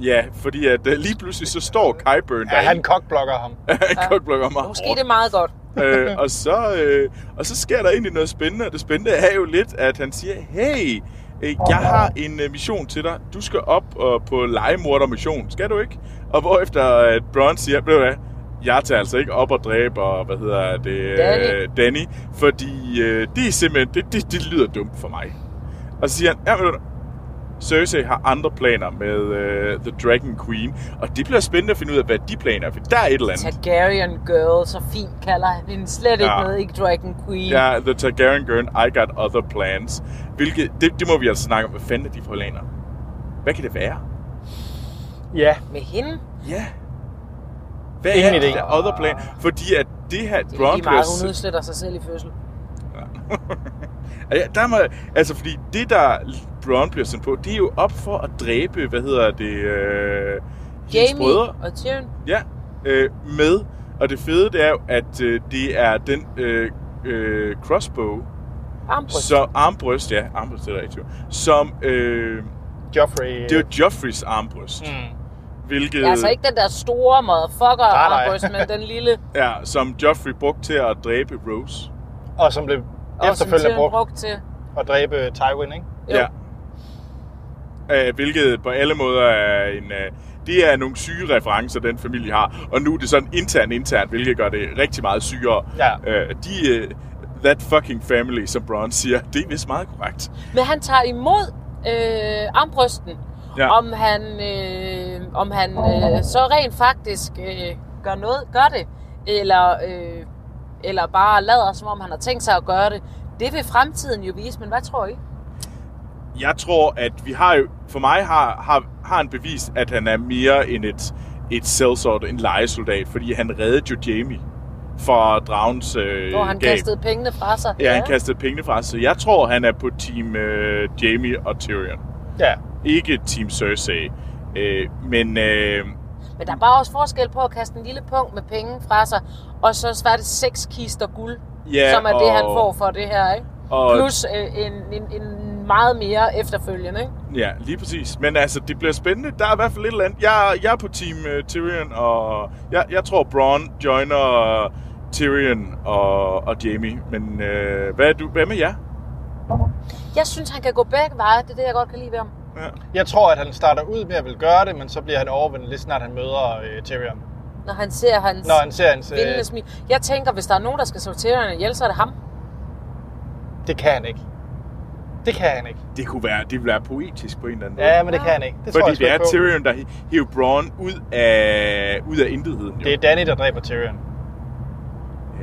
Ja, fordi at uh, lige pludselig så står Kyburn Ja, han kokblokker ham. <laughs> han kokblokker mig Måske det er meget godt. <laughs> øh, og, så, øh, og så sker der egentlig noget spændende, og det spændende er jo lidt, at han siger, hey, øh, jeg har en øh, mission til dig. Du skal op øh, på legemorder-mission. Skal du ikke? Og hvorefter at Bronn siger, ved du hvad, jeg tager altså ikke op og dræber, hvad hedder det, øh, Danny. Danny, fordi øh, det er simpelthen, det, det, det lyder dumt for mig. Og så siger han, ja, Cersei har andre planer med uh, The Dragon Queen, og det bliver spændende at finde ud af, hvad de planer er, for der er et eller andet. Targaryen Girl, så fint kalder han hende. Slet ikke Ja. noget, ikke Dragon Queen. Ja, The Targaryen Girl, I Got Other Plans. Hvilket, det, det må vi altså snakke om. Hvad fanden er de for planer? Hvad kan det være? Ja, Med hende. Ja. Hvad Ingen er idé. det other plan? Fordi at det her Det er Bronn lige meget, hun udsletter sig selv i fødsel. <laughs> Ja, der må, altså fordi det der Bronn bliver sendt på, det er jo op for at dræbe, hvad hedder det, øh, hendes Jamie brødre. og Tyrion. Ja, øh, med. Og det fede, det er jo, at øh, det er den øh, øh, crossbow, Armbryst. så armbryst, ja, armbryst det er der ikke som, øh, Joffrey... det er jo Joffreys armbryst. Mm. Hvilket, Ja, altså ikke den der store motherfucker Nej, nej. armbryst, men den lille. <laughs> ja, som Joffrey brugte til at dræbe Rose. Og som blev Og efterfølgende brugt brugt til. at dræbe Tywin, ikke? Jo. Ja. Øh, hvilket på alle måder er en... Øh, det er nogle syge referencer, den familie har. Og nu er det sådan intern intern, hvilket gør det rigtig meget sygere. Ja. Øh, de, øh, that fucking family, som Bronn siger, det er vist meget korrekt. Men han tager imod øh, armbrysten. Ja. Om han, øh, om han øh, så rent faktisk øh, gør noget, gør det. Eller, øh, eller bare lader, som om han har tænkt sig at gøre det. Det vil fremtiden jo vise, men hvad tror I? Jeg tror, at vi har jo... For mig har, har, har han bevist, at han er mere end et, et sellsort, en legesoldat. Fordi han reddede jo Jamie fra dragens øh, Hvor han gab. kastede pengene fra sig. Ja, han kastede pengene fra sig. Så jeg tror, han er på team øh, Jamie og Tyrion. Ja. Ikke Team Cersei. Øh, men øh, Men der er bare også forskel på at kaste en lille punkt med penge fra sig, og så sværte seks kister guld, Ja, som er det, og- han får for det her, ikke? Og- Plus øh, en, en, en meget mere efterfølgende, ikke? ja, lige præcis. Men altså, det bliver spændende. Der er i hvert fald lidt eller andet. Jeg, jeg er på Team uh, Tyrion, og jeg, jeg tror, Braun joiner Tyrion og, og Jamie. Men øh, hvad, er du, hvad med jer? Jeg synes, han kan gå begge veje. Det er det, jeg godt kan lide ved ham. Ja. Jeg tror, at han starter ud med at vil gøre det, men så bliver han overvundet lige snart han møder øh, Tyrion. Når han ser hans Når han ser hans... Øh, smil. Jeg tænker, hvis der er nogen, der skal sortere han ihjel, så er det ham. det kan han ikke. Det kan han ikke. Det kunne være, det ville være poetisk på en eller anden måde. Ja, men det kan han ikke. Det tror Fordi jeg sgu det er på. Tyrion, der hi- hiver Braun ud af, ud af intetheden. Jo. Det er Danny, der dræber Tyrion.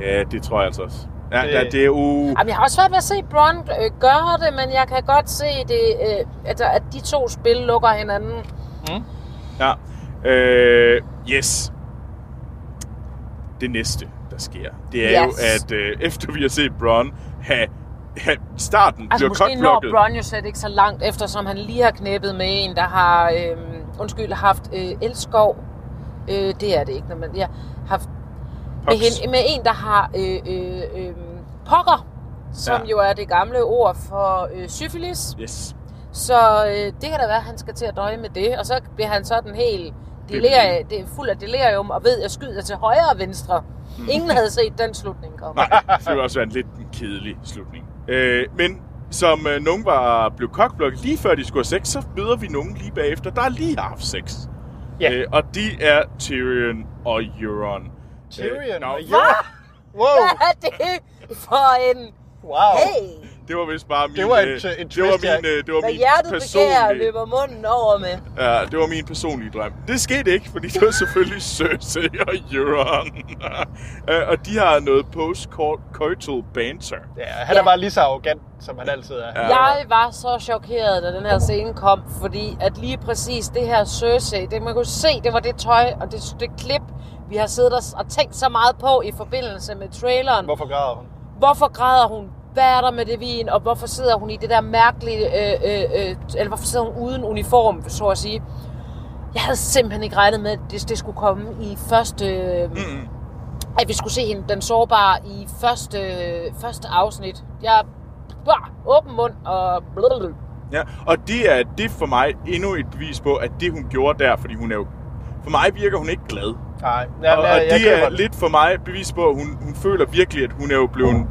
Ja, det tror jeg altså også. Ja, det, Det- det, er uh, Jamen, jeg har også svært ved at se Bronn øh, gøre det, men jeg kan godt se, det, øh, at, at de to spil lukker hinanden. Mm. Ja. Øh, yes. Det næste, der sker, det er Yes. jo, at øh, efter vi har set Braun have, have starten Altså bliver måske når. Bronn jo slet ikke så langt, eftersom han lige har knæppet med en, der har, øh, undskyld, haft øh, elskov. Øh, det er det ikke, når man ja, haft med, Pox. hende, med en, der har øh, øh, øh, pokker, som Ja. jo er det gamle ord for øh, syfilis. Yes. Så øh, det kan da være, at han skal til at døje med det, og så bliver han sådan helt deler, det er fuld af delirium, og ved, at jeg skyder til højre og venstre. Ingen havde set den slutning komme. Nej, det ville også være en lidt kedelig slutning. Øh, men som øh, nogen var blevet cockblocket lige før de skulle have sex, så møder vi nogen lige bagefter, der lige har haft sex. Ja. Øh, og de er Tyrion og Euron. Tyrion nå, og Euron. Wow, <laughs> Hvad er det for en... wow. Hey! Det var vist bare min... Det var et- øh, et det var twist, min, øh, det var min hjertet begærer, personlige... løber munden over med. Ja, det var min personlige drøm. Det skete ikke, fordi det var selvfølgelig <laughs> Cersei og Euron. <laughs> Øh, og de har noget post-coital banter. Ja, han Ja. er bare lige så arrogant, som han altid er. Ja. Jeg var så chokeret, da den her scene kom, fordi at lige præcis det her Cersei, det man kunne se, det var det tøj og det, det klip, vi har siddet og, og tænkt så meget på i forbindelse med traileren. Hvorfor græder hun? Hvorfor græder hun? Hvad er der med det vin? Og hvorfor sidder hun i det der mærkelige... Øh, øh, øh, eller hvorfor sidder hun uden uniform, så at sige? Jeg havde simpelthen ikke regnet med, at det, det skulle komme i første... Øh, at vi skulle se hende, den sårbare, i første, første afsnit. Jeg bare åben mund og... Blablabla. Ja, og det er, det for mig endnu et bevis på, at det hun gjorde der, fordi hun er jo... For mig virker hun ikke glad. Nej, Og, ja, og jeg det er lidt for mig bevis på, at hun, hun føler virkelig, at hun er jo blevet,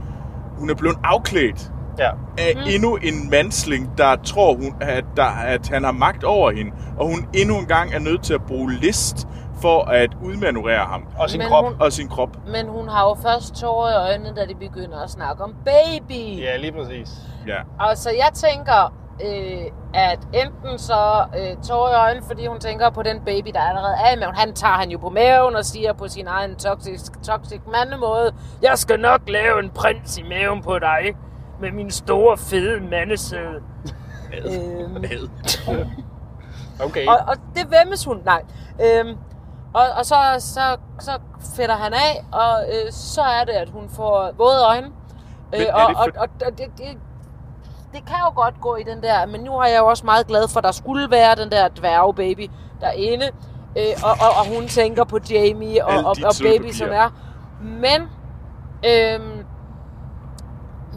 hun er blevet afklædt Ja. af Mm. endnu en mandsling, der tror, hun, at, der, at han har magt over hende. Og hun endnu en gang er nødt til at bruge list for at udmanøvrere ham. Og sin Men krop. hun- Og sin krop. Men hun har jo først tårer i øjnene, da de begynder at snakke om baby. Ja, lige præcis. Ja. Og så jeg tænker, øh, at enten så øh, tår i øjnene, fordi hun tænker på den baby, der allerede er i maven. Han tager han jo på maven og siger på sin egen toxic, toxic mandemåde, jeg skal nok lave en prins i maven på dig, med min store, fede mandesæde. øhm, Okay. og, og det vemmes hun, nej. Øhm, og, og så, så, så fætter han af, og øh, så er det, at hun får våde øjne. Øh, Men og, det og, for- og, og det, det, det kan jo godt gå i den der, men nu er jeg jo også meget glad for, at der skulle være den der dværgbaby derinde. Øh, og, og, og hun tænker på Jamie og, Alle og, og baby, som er. Men, øhm,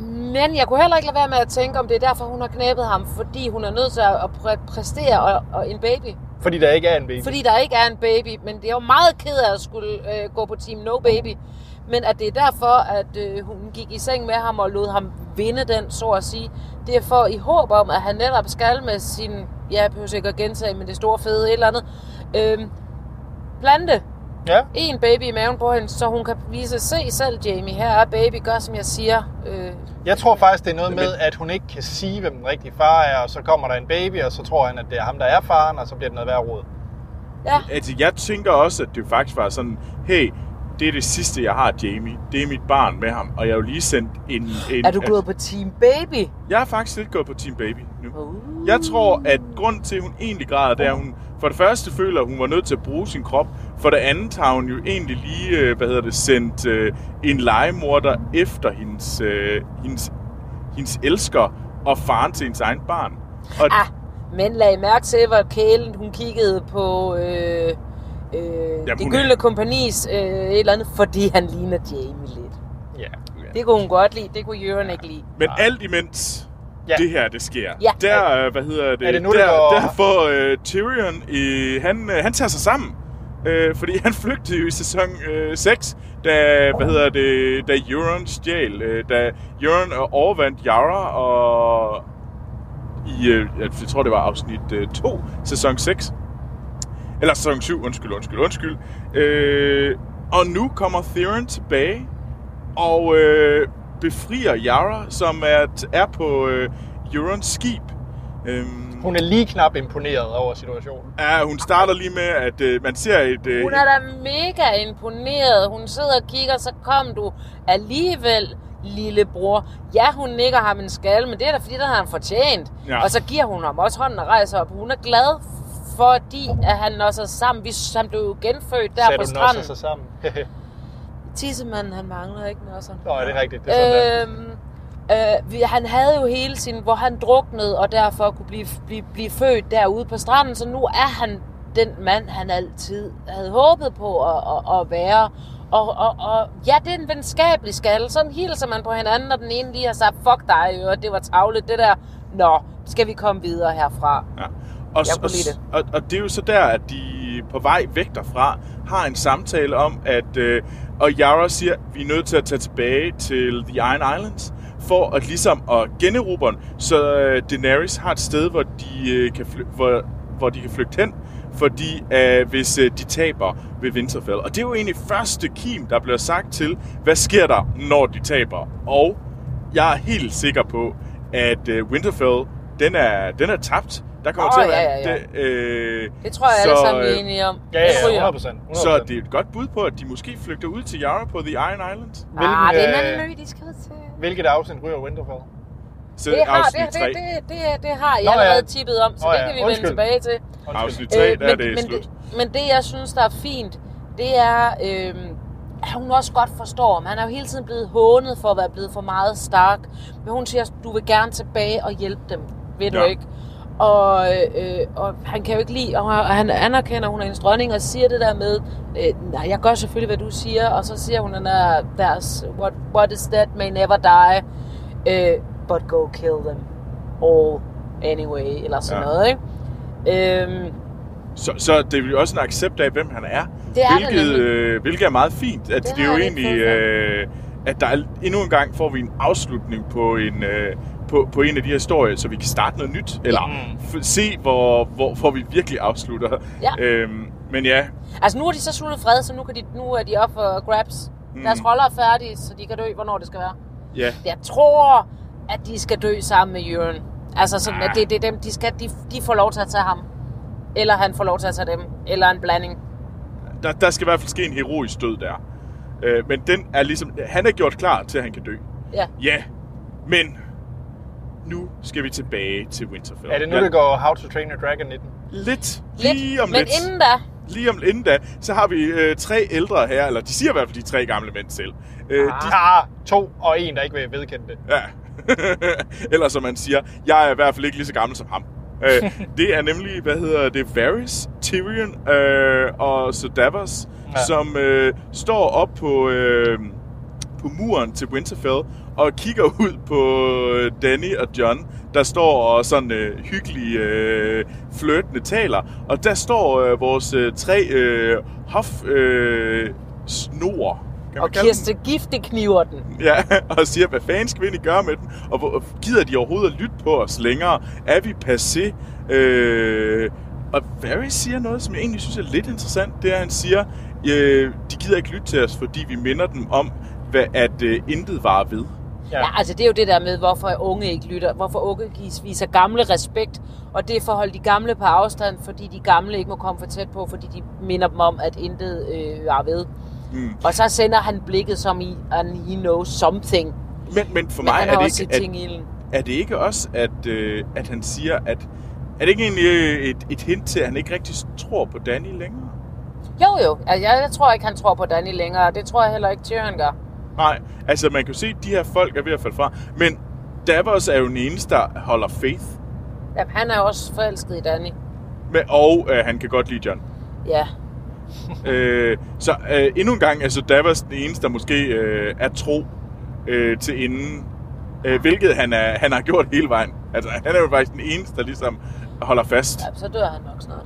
men jeg kunne heller ikke lade være med at tænke, om det er derfor, hun har knæppet ham, fordi hun er nødt til at præ- præstere og, og en baby. Fordi der ikke er en baby. Fordi der ikke er en baby, men det er jo meget ked af at skulle øh, gå på Team No Baby. Men at det er derfor, at øh, hun gik i seng med ham og lod ham vinde den, så at sige. Det er for i håb om, at han netop skal med sin, ja, jeg behøver sikkert gentage, men det store fede et eller andet, øh, plante Ja. en baby i maven på hende, så hun kan vise, se selv Jamie, her er baby, gør som jeg siger. Øh, Jeg tror faktisk, det er noget med, at hun ikke kan sige, hvem den rigtige far er, og så kommer der en baby, og så tror han, at det er ham, der er faren, og så bliver det noget værd råd. ja, Altså, jeg tænker også, at det faktisk var sådan, hey, det er det sidste, jeg har Jamie. Det er mit barn med ham, og jeg har jo lige sendt en... en er du gået på Team Baby? Jeg er faktisk lidt gået på Team Baby nu. Uh. Jeg tror, at grund til, at hun egentlig græder, det er, at hun for det første føler, at hun var nødt til at bruge sin krop. For det andet har hun jo egentlig lige, øh, hvad hedder det, sendt øh, en legemorder efter hendes, øh, hendes, hendes elsker og faren til hendes egen barn. Og Ah, men lag mærke til, hvor kælen hun kiggede på øh, øh, det hun gyldne er- kompanis øh, et eller andet, fordi han ligner Jamie lidt. Ja. Det kunne hun godt lide, det kunne Jørgen ikke lide. Men alt imens Ja. ja. det her, det sker. Ja. Der, øh, hvad hedder det, Er det nu, der, det går- der får øh, Tyrion, i, han, øh, han tager sig sammen. Øh, fordi han <laughs> flygtede jo i sæson øh, 6, da, hvad hedder det, da Euron stjal, øh, da Euron overvandt Yara og i, øh, jeg tror det var afsnit øh, 2, sæson 6. Eller sæson 7, undskyld, undskyld, undskyld. Øh, og nu kommer Theron tilbage og øh, befrier Yara, som er, er på øh, Eurons skib. Øhm, Hun er lige knap imponeret over situationen. ja, hun starter lige med, at øh, man ser et... Øh, Hun er da mega imponeret. Hun sidder og kigger, så kom du alligevel, lillebror. Ja, hun nikker ham en skal, men det er da fordi, den har han fortjent. Ja. Og så giver hun ham også hånden og rejser op. Hun er glad, fordi at han også er sammen. Vi, han blev jo genfødt der Sagde på du stranden. nosser sig sammen? <laughs> Tissemanden, han mangler ikke nosser. Nå, er det rigtigt? Det er sådan, Øhm, øh, vi, han havde jo hele sin, hvor han druknede, og derfor kunne blive, blive, blive født derude på stranden, så nu er han den mand, han altid havde håbet på at, at, at være. Og, og, og ja, det er en venskabelig skal. Sådan hilser man på hinanden, og den ene lige har sagt, fuck dig, og det var tavlet, det der. Nå, skal vi komme videre herfra? Ja. Og, Jeg kunne lide det. og, og det er jo så der, at de på vej væk derfra har en samtale om, at øh, og Yara siger, at vi er nødt til at tage tilbage til The Iron Islands for at ligesom at generobre så øh, Daenerys har et sted, hvor de, øh, kan, fly- hvor, hvor de kan flygte hen, fordi øh, hvis øh, de taber ved Winterfell. Og det er jo egentlig første kim, der bliver sagt til, hvad sker der, når de taber? Og jeg er helt sikker på, at øh, Winterfell, den er, den er tabt. Der kommer Åh, til at ja, være... ja, ja. Det, øh, Det tror jeg så, alle sammen, er øh, enige om. Ja, Det ja, ryger. 100 procent. Så det er et godt bud på, at de måske flygter ud til Yara på The Iron Islands. Ah, det er en Hvilken, anden øh, ø, de skal til. Hvilket afsnit ryger Winterfell? Så Det har, det, 3. det, det, det, det har jeg Nå, ja. allerede tippet om, så Nå, det ja. kan vi vende Undskyld. tilbage til. Afsnit 3, der er men, det men, slut. det, men det, jeg synes, der er fint, det er, øh, at hun også godt forstår ham. Han er jo hele tiden blevet hånet for at være blevet for meget stark. Men hun siger, du vil gerne tilbage og hjælpe dem. Ved du Ja. ikke? Og, øh, og han kan jo ikke lide, og han anerkender, at hun er hendes dronning, og siger det der med, øh, nej, jeg gør selvfølgelig, hvad du siger, og så siger hun, den der, deres, what, what is that may never die, øh, but go kill them all anyway, eller sådan Ja. noget, ikke? Øhm, Så, så det er jo også en accept af, hvem han er. Det er det hvilket, nemlig. øh, hvilket er meget fint. At Det det, det er jo egentlig, øh, at der er, endnu en gang får vi en afslutning på en, øh, på, på en af de her historier, så vi kan starte noget nyt. Eller Mm. se, hvor, hvor, hvor vi virkelig afslutter. Ja. Øhm, men ja, Altså nu er de så sluttet fred, så nu, kan de, nu er de op for grabs. Mm. Deres roller er færdige, så de kan dø, hvornår det skal være. ja. Jeg tror, at de skal dø sammen med Jørgen. Altså sådan, at det, det er dem, de, skal, de, de får lov til at tage ham. Eller han får lov til at tage dem. Eller en blanding. Der, der skal i hvert fald ske en heroisk død der. Øh, men den er ligesom... Han er gjort klar til, at han kan dø. Ja. Ja, men nu skal vi tilbage til Winterfell. Er det nu, ja, det går How to Train Your Dragon 19? Lidt. Lidt, Lige om men lidt. inden da, Lige om inden da, så har vi øh, tre ældre her, eller de siger i hvert fald de tre gamle mænd selv. Øh, de, Ah, to og en, der ikke vil vedkende det. ja. <laughs> eller som man siger, jeg er i hvert fald ikke lige så gammel som ham. øh, <laughs> det er nemlig, hvad hedder det, Varys, Tyrion øh, og så Davos. Ja. som øh, står op på, øh, på muren til Winterfell og kigger ud på øh, Danny og John, der står og sådan øh, hyggelige øh, flirtende taler. Og der står øh, vores øh, tre øh, hof øh, snor. Og? Kirste Gifte kniver den. Ja, <laughs> og siger, hvad fanden skal vi egentlig gøre med den? Og gider de overhovedet at lytte på os længere? Er vi passé? Øh, og Varys siger noget, som jeg egentlig synes er lidt interessant. Det er, han siger, øh, de gider ikke lytte til os, fordi vi minder dem om, hvad, at øh, intet var ved. Ja. Ja, altså det er jo det der med, hvorfor unge ikke lytter. Hvorfor unge viser gamle respekt. Og det er for at holde de gamle på afstand, fordi de gamle ikke må komme for tæt på, fordi de minder dem om, at intet øh, er ved. Mm. Og så sender han blikket som i, and he knows something. Men, men for Men mig han er det, ikke, at, er det ikke også, at, øh, at han siger, at er det ikke egentlig øh, et, et hint til, at han ikke rigtig tror på Danny længere? Jo, jo. Altså, jeg, jeg tror ikke, han tror på Danny længere. Det tror jeg heller ikke, Tyrion gør. Nej, altså man kan jo se, at de her folk er ved at falde fra. Men Davos er jo den eneste, der holder faith. Jamen, han er også forelsket i Danny. Med, og øh, han kan godt lide John. Ja. <laughs> øh, så øh, endnu en gang, altså Davos den eneste, der måske øh, er tro øh, til inden. Øh, hvilket han, er, han har gjort hele vejen. Altså han er jo faktisk den eneste, der ligesom holder fast. ja så dør han nok snart.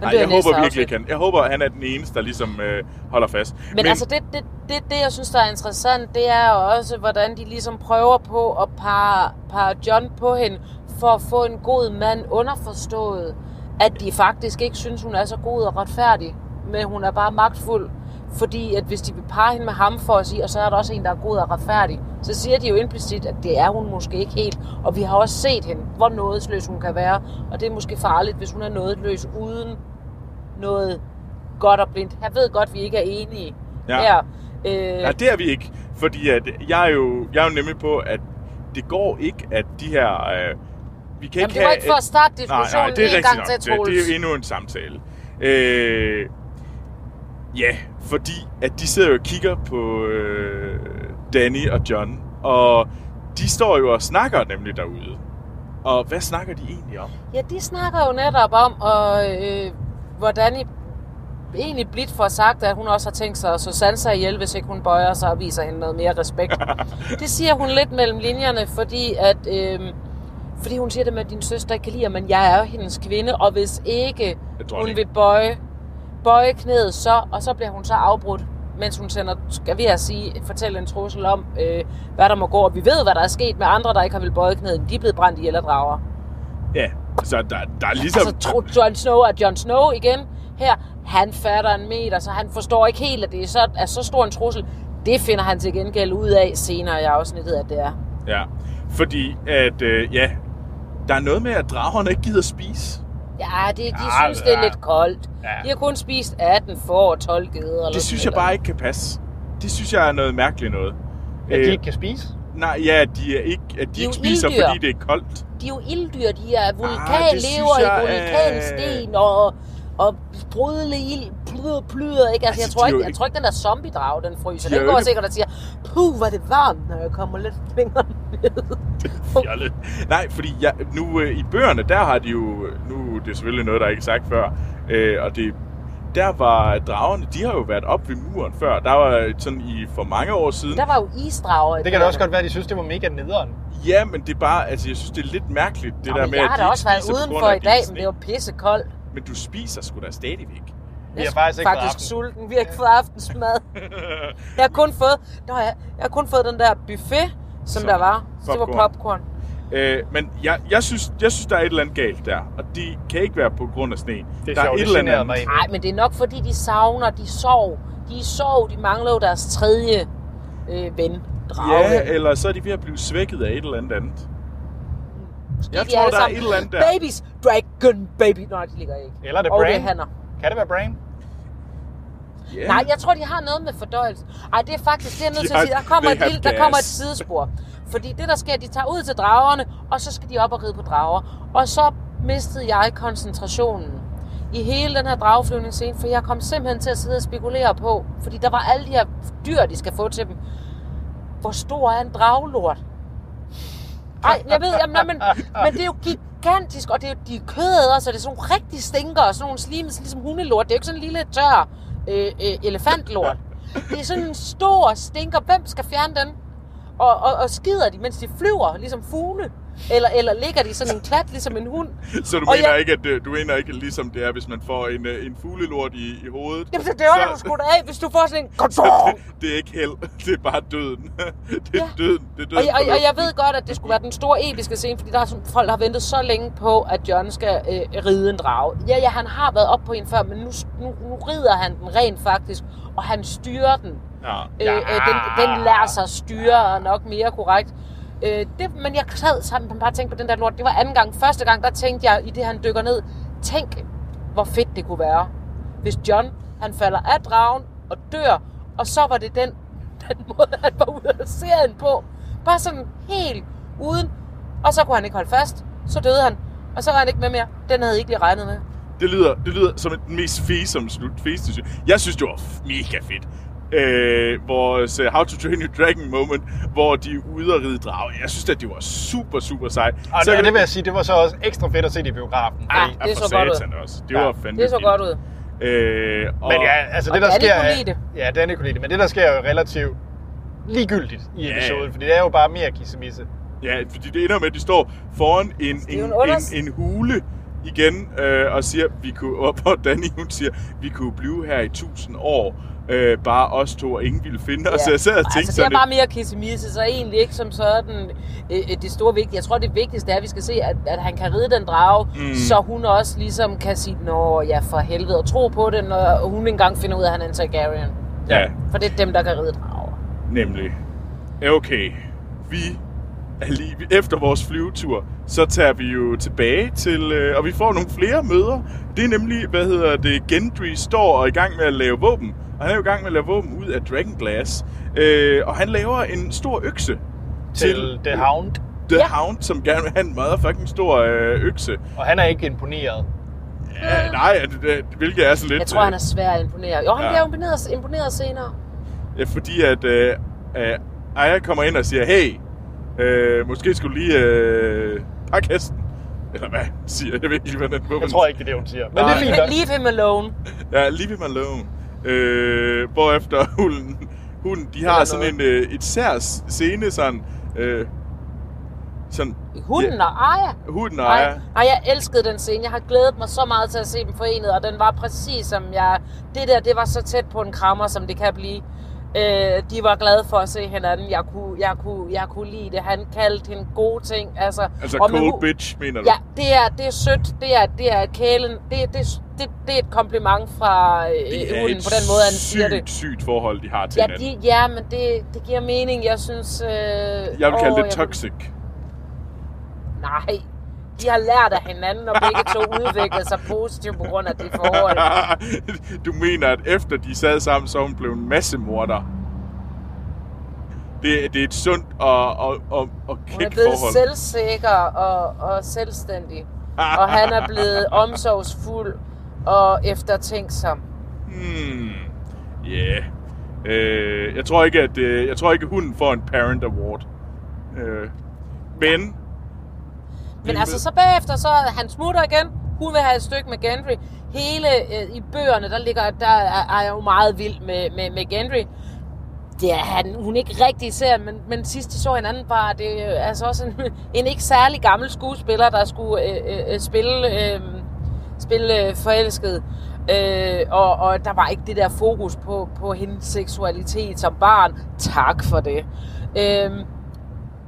Nej, jeg håber virkelig han. Jeg håber, han er den eneste, der ligesom øh, holder fast. Men, Men altså det, det, det, det, jeg synes, der er interessant, det er også, hvordan de ligesom prøver på at parre, parre John på hende, for at få en god mand underforstået, at de faktisk ikke synes, hun er så god og retfærdig, men hun er bare magtfuld. Fordi at hvis de vil parre hende med ham for at sige, og så er der også en, der er god og retfærdig, så siger de jo implicit, at det er hun måske ikke helt. Og vi har også set hende, hvor nådesløs hun kan være. Og det er måske farligt, hvis hun er nådesløs uden noget godt og blindt. Jeg ved godt, at vi ikke er enige Ja. her. Øh, Ja, det er vi ikke. Fordi at jeg, er jo, jeg er jo nemlig på, at det går ikke, at de her... Øh, vi kan Jamen, ikke det var have, ikke for at starte diskussionen nej, nej, det er en gang nok. til, det, det Troels. er jo endnu en samtale. Øh, ja, fordi at de sidder jo og kigger på øh, Danny og John, og de står jo og snakker nemlig derude. Og hvad snakker de egentlig om? Ja, de snakker jo netop om, og, øh, hvordan I egentlig blidt får sagt, at hun også har tænkt sig at så Sansa ihjel, hvis ikke hun bøjer sig og viser hende noget mere respekt. <laughs> det siger hun lidt mellem linjerne, fordi at... Øh, fordi hun siger det med, at din søster ikke kan lide, men jeg er jo hendes kvinde, og hvis ikke hun vil bøje, bøje knæet, så, og så bliver hun så afbrudt, mens hun sender, skal vi at sige, fortælle en trussel om, øh, hvad der må gå. Og vi ved, hvad der er sket med andre, der ikke har vil bøje knæet. De er blevet brændt ihjel af drager. Ja, så der, der er ligesom... Altså, Jon Snow er Jon Snow igen her. Han fatter en meter, så han forstår ikke helt, at det er så, er så stor en trussel. Det finder han til gengæld ud af senere i afsnittet, at det er. Ja, fordi at, øh, ja, der er noget med, at dragerne ikke gider spise. Ja, det, de Ja, synes, det er ja. lidt koldt. Ja. De har kun spist 18 får og 12 geder. Eller Det synes jeg bare ikke kan passe. Det synes jeg er noget mærkeligt noget. At de Øh, ikke kan spise. Nej, ja, de, er ikke, at de, er ikke spiser, ilddyr. fordi det er koldt. De er jo ilddyr, de er Ah, vulkanlever synes i vulkansten og, og sprudle ild, plyder, plyder, ikke? Altså, jeg, Altså, tror de er ikke, jo jeg tror ikke, den der zombie-drag, den fryser. De er Den går ikke- sikkert og siger, puh, hvor er det varmt, når jeg kommer lidt længere ned. <laughs> Nej, fordi jeg, nu øh, i bøgerne, der har de jo... Nu er det selvfølgelig noget, der er ikke sagt før. Øh, og det, der var dragerne, de har jo været op ved muren før. Der var sådan i for mange år siden. Der var jo isdrager. Det kan da bøgerne. også godt være, at de synes, det var mega nederen. Ja, men det er bare... Altså, jeg synes, det er lidt mærkeligt, det Nå, der med, jeg at har de da også været udenfor i er dag, men det var pissekoldt. Men du spiser sgu da stadigvæk. Vi Jeg har faktisk ikke faktisk sulten. Vi har ikke fået aftensmad. <laughs> Jeg har kun fået, nå, jeg, jeg har kun fået den der buffet, som, Som der var. Så det var popcorn. popcorn. Øh, men jeg, jeg, synes, jeg synes, der er et eller andet galt der. Og det kan ikke være på grund af sne. Det der er sjovt, et det eller andet. Nej, men det er nok fordi, de savner, de sov. De sov, de mangler jo deres tredje øh, ven, drage. Ja, eller så er de ved at blive svækket af et eller andet andet. Måske Jeg de tror, der er et eller andet der. Babies, dragon baby. Nej, de ligger ikke. Eller er det Og det er hanner. Kan det være Brain? Yeah. Nej, jeg tror, de har noget med fordøjelse. Ej, det er faktisk, det er nødt til at sige. Der kommer, et lille, der kommer et sidespor. Fordi det, der sker, de tager ud til dragerne, og så skal de op og ride på drager. Og så mistede jeg koncentrationen i hele den her drageflyvningsscene, for jeg kom simpelthen til at sidde og spekulere på, fordi der var alle de her dyr, de skal få til dem. Hvor stor er en draglort? Ej, jeg ved, jamen, men, men det er jo gigantisk, og det er de er kødæder, så det er sådan nogle rigtig stinker, og sådan nogle slimes, ligesom hundelort. Det er jo ikke sådan en lille tør øh, øh, elefantlort. Det er sådan en stor stinker. Hvem skal fjerne den? Og, og, og skider de, mens de flyver, ligesom fugle? Eller, eller ligger de sådan en klat, ligesom en hund? Så du Og mener, jeg- ikke, at det, du mener ikke, ligesom det er, hvis man får en, øh, en fuglelort i, i hovedet? Jamen, det var jo sgu da af, hvis du får sådan en... <laughs> så det, det er ikke held, <laughs> det er bare døden. <laughs> det er Ja. døden. Det er døden Og jeg, og, og jeg ved godt, at det skulle være den store episke scene, fordi der er sådan, folk, der har ventet så længe på, at John skal øh, ride en drage. Ja, ja, han har været op på en før, men nu, nu, nu rider han den rent faktisk, og han styrer den. Ja. Øh, øh, den, den lader sig styre, nok mere korrekt. Øh, det, men jeg sad sammen og bare tænkte på den der lort. Det var anden gang. Første gang, der tænkte jeg, i det han dykker ned, tænk, hvor fedt det kunne være, hvis John, han falder af dragen og dør, og så var det den, <laughs> den måde, han var ude af serien på. Bare sådan helt uden. Og så kunne han ikke holde fast. Så døde han. Og så var han ikke med mere. Den havde jeg ikke lige regnet med. Det lyder, det lyder som den mest fesomme slut. Feste, jeg synes, det var mega fedt. Øh, vores uh, How to Train Your Dragon moment, hvor de er ude og ride drage. Jeg synes, at det var super, super sejt. Og Så det, kan det vil jeg sige, det var så også ekstra fedt at se det i biografen. Ah, fordi- det for så godt ud. Også. Det Ja, var fandme Det så godt ud. Øh, og, Men ja, altså Og det der sker... kunne er- lide det. Ja, Danny kunne lide det. Men det der sker er jo relativt ligegyldigt i Ja. episoden, fordi det er jo bare mere kissemisse. Ja, fordi det ender med, at de står foran en, en, en, en hule igen, øh, og siger, vi kunne, og hvor Danny hun siger, vi kunne blive her i tusind år, øh, bare os to, og ingen ville finde os. Så jeg sad og tænkte altså, det er sådan bare mere kissemisse, så egentlig ikke som sådan øh, øh, det store vigtige. Jeg tror, det vigtigste er, at vi skal se, at, at han kan ride den drage, Mm. så hun også ligesom kan sige, nå ja, for helvede, og tro på det, når hun engang finder ud af, at han er en Targaryen. ja, For det er dem, der kan ride drager. nemlig, Ja, okay, vi er lige, efter vores flyvetur, så tager vi jo tilbage til, øh, og vi får nogle flere møder. Det er nemlig, hvad hedder det, Gendry står og er i gang med at lave våben. Og han er jo i gang med at lave våben ud af Dragonglass. Øh, og han laver en stor økse Til The Hound. The Ja. Hound, som gerne vil have en motherfucking stor øh, økse. Og han er ikke imponeret. Ja, nej, det, det, hvilket er så lidt... Jeg tror, han er svær at imponere. Jo, han Ja. bliver imponeret, imponeret senere. Ja, fordi at øh, øh, Aya kommer ind og siger, hey, øh, måske skulle du lige øh, pakke hesten. Eller hvad siger jeg? Jeg ved ikke lige, hvad den Jeg tror ikke, det er det, hun siger. Men det er nok. Leave him alone. Ja, leave him alone. Øh, hvorefter <laughs> hunden, hunden, de har sådan en, øh, et sær scene, sådan, øh, sådan, Hunden Ja. og Aya. hunden og Aya. nej, jeg elskede den scene. Jeg har glædet mig så meget til at se dem forenet, og den var præcis som jeg... Det der, det var så tæt på en krammer, som det kan blive. Øh, de var glade for at se hinanden. Jeg kunne, jeg kunne, jeg kunne lide det. Han kaldte hende gode ting. Altså, Altså og med cold hu- bitch, mener du? Ja, det er, det er sødt. Det er, det er kælen. Det, det, det, det er et kompliment fra øh, det er hunden et på den måde, han siger sygt, det. sygt forhold, de har til Ja, hinanden. de, ja, men det, det giver mening. Jeg synes... Øh, Jeg vil kalde åh, det toxic. Nej, de har lært af hinanden, og begge to udviklet sig positivt på grund af det forhold. <laughs> du mener, at efter de sad sammen, så hun blev en masse morder. Det, det er et sundt og, og, og, og Hun er blevet forhold. selvsikker og, og selvstændig. Og han er blevet <laughs> omsorgsfuld og eftertænksom. Hmm. Yeah. Øh, jeg tror ikke, at øh, jeg tror ikke, at hunden får en parent award. Øh, men Men altså, så bagefter, så er han smutter igen. Hun vil have et stykke med Gendry. Hele øh, i bøgerne, der ligger, der er, er jo meget vild med, med, med Gendry. Det er han, hun ikke rigtig serien, men, men sidst de så hinanden, var det øh, altså også en, <laughs> en ikke særlig gammel skuespiller, der skulle øh, øh, spille, øh, spille øh, forelsket. Øh, og, og der var ikke det der fokus på, på hendes seksualitet som barn. Tak for det. Øh,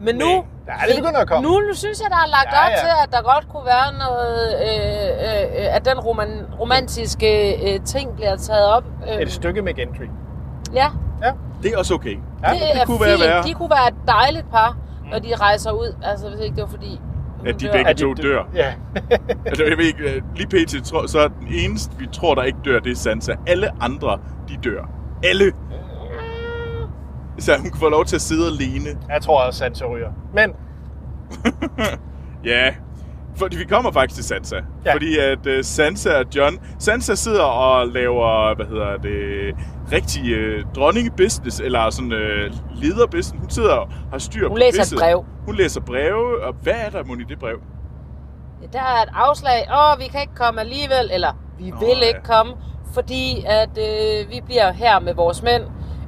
men nu, Men, ja, det begynder at komme. nu, nu synes jeg, der er lagt Ja, op ja. til, at der godt kunne være noget, øh, øh, at den roman, romantiske øh, ting bliver taget op. Øh, Et stykke med Gentry. Ja, Ja. det er også okay. Ja, det, det er kunne fint. være værre. De kunne være et dejligt par, når de rejser ud. Altså, hvis ikke det var fordi at de dør. begge to dør. dør. Ja. <laughs> Altså, jeg ved ikke, øh, lige pt. Tror, så er den eneste, vi tror, der ikke dør, det er Sansa. Alle andre, de dør. Alle. Så hun kan få lov til at sidde alene. Jeg tror også, Sansa ryger. Men <laughs> Ja, fordi vi kommer faktisk til Sansa. Ja. Fordi at uh, Sansa og John... Sansa sidder og laver, hvad hedder det, rigtig uh, dronningebusiness, eller sådan uh, lederbusiness. Hun sidder og har styr Hun på læser et brev. Hun læser breve, og hvad er der, mon, i det brev? Ja, Der er et afslag. Åh, vi kan ikke komme alligevel, eller vi Nå, vil ja. ikke komme, fordi at øh, vi bliver her med vores mænd.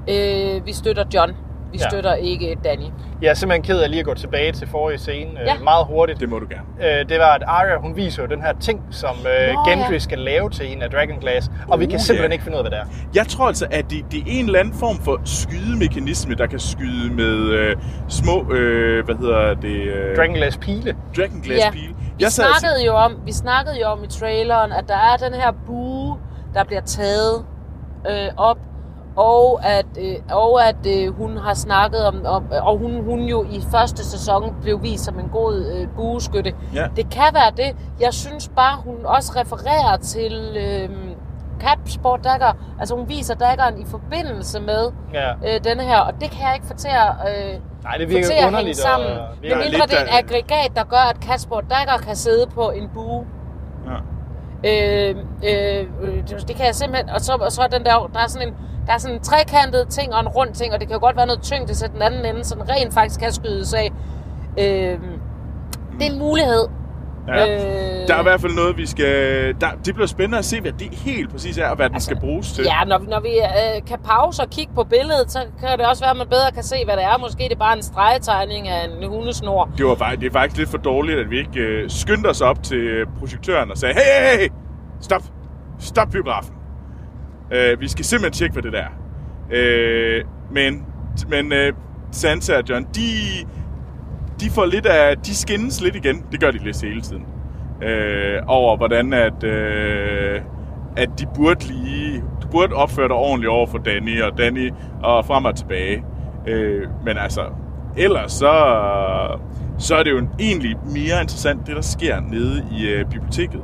Øh, vi støtter John. Vi Ja. støtter ikke Danny. jeg er simpelthen ked af lige at gå tilbage til forrige scene Ja. ja. meget hurtigt. Det må du gerne. Øh, det var, at Arya, hun viser jo den her ting, som øh, Nå, Gendry ja. skal lave til en af Dragonglass, og vi Uh, kan simpelthen ja. ikke finde ud af, hvad det er. Jeg tror altså, at det, det er en eller anden form for skydemekanisme, der kan skyde med øh, små, øh, hvad hedder det? Øh, Dragonglass pile. Dragonglass Ja. pile. Vi snakkede, jo om, vi snakkede jo om i traileren, at der er den her bue, der bliver taget øh, op, og at, øh, og at øh, hun har snakket om, om og hun, hun jo i første sæson blev vist som en god øh, bueskytte. Ja. Det kan være det. Jeg synes bare, hun også refererer til øh, Catsport Dagger. Altså hun viser daggeren i forbindelse med Ja. øh, denne her, og det kan jeg ikke få til at... Øh, Nej, det virker at underligt. sammen. Og, Men Ja, mindre det er et der- aggregat, der gør, at Kasper Dagger kan sidde på en bue. Ja. Øh, øh, øh, det det kan jeg simpelthen... Og så, og så er den der, der er sådan en, der er sådan en trekantet ting og en rund ting, og det kan jo godt være noget tyngde til den anden ende, så den rent faktisk kan skydes af. Øh, det er en mulighed. Ja. Øh, Der er i hvert fald noget, vi skal... Der, det bliver spændende at se, hvad det helt præcis er, og hvad den Altså, skal bruges til. Ja, når, vi- når vi øh, kan pause og kigge på billedet, så kan det også være, at man bedre kan se, hvad det er. Måske det er bare en stregtegning af en hundesnor. Det, var faktisk, det er faktisk lidt for dårligt, at vi ikke øh, skyndte os op til øh, projektøren og sagde, hey, hey, hey, stop, stop biografen. Øh, vi skal simpelthen tjekke, hvad det der er. Øh, men men øh, Sansa og John, de, de får lidt af, de skændes lidt igen. Det gør de lidt hele tiden. Øh, over hvordan at, øh, at de burde lige, de burde opføre dig ordentligt over for Danny og Danny og frem og tilbage. Øh, men altså, ellers så, så er det jo egentlig mere interessant, det der sker nede i øh, biblioteket.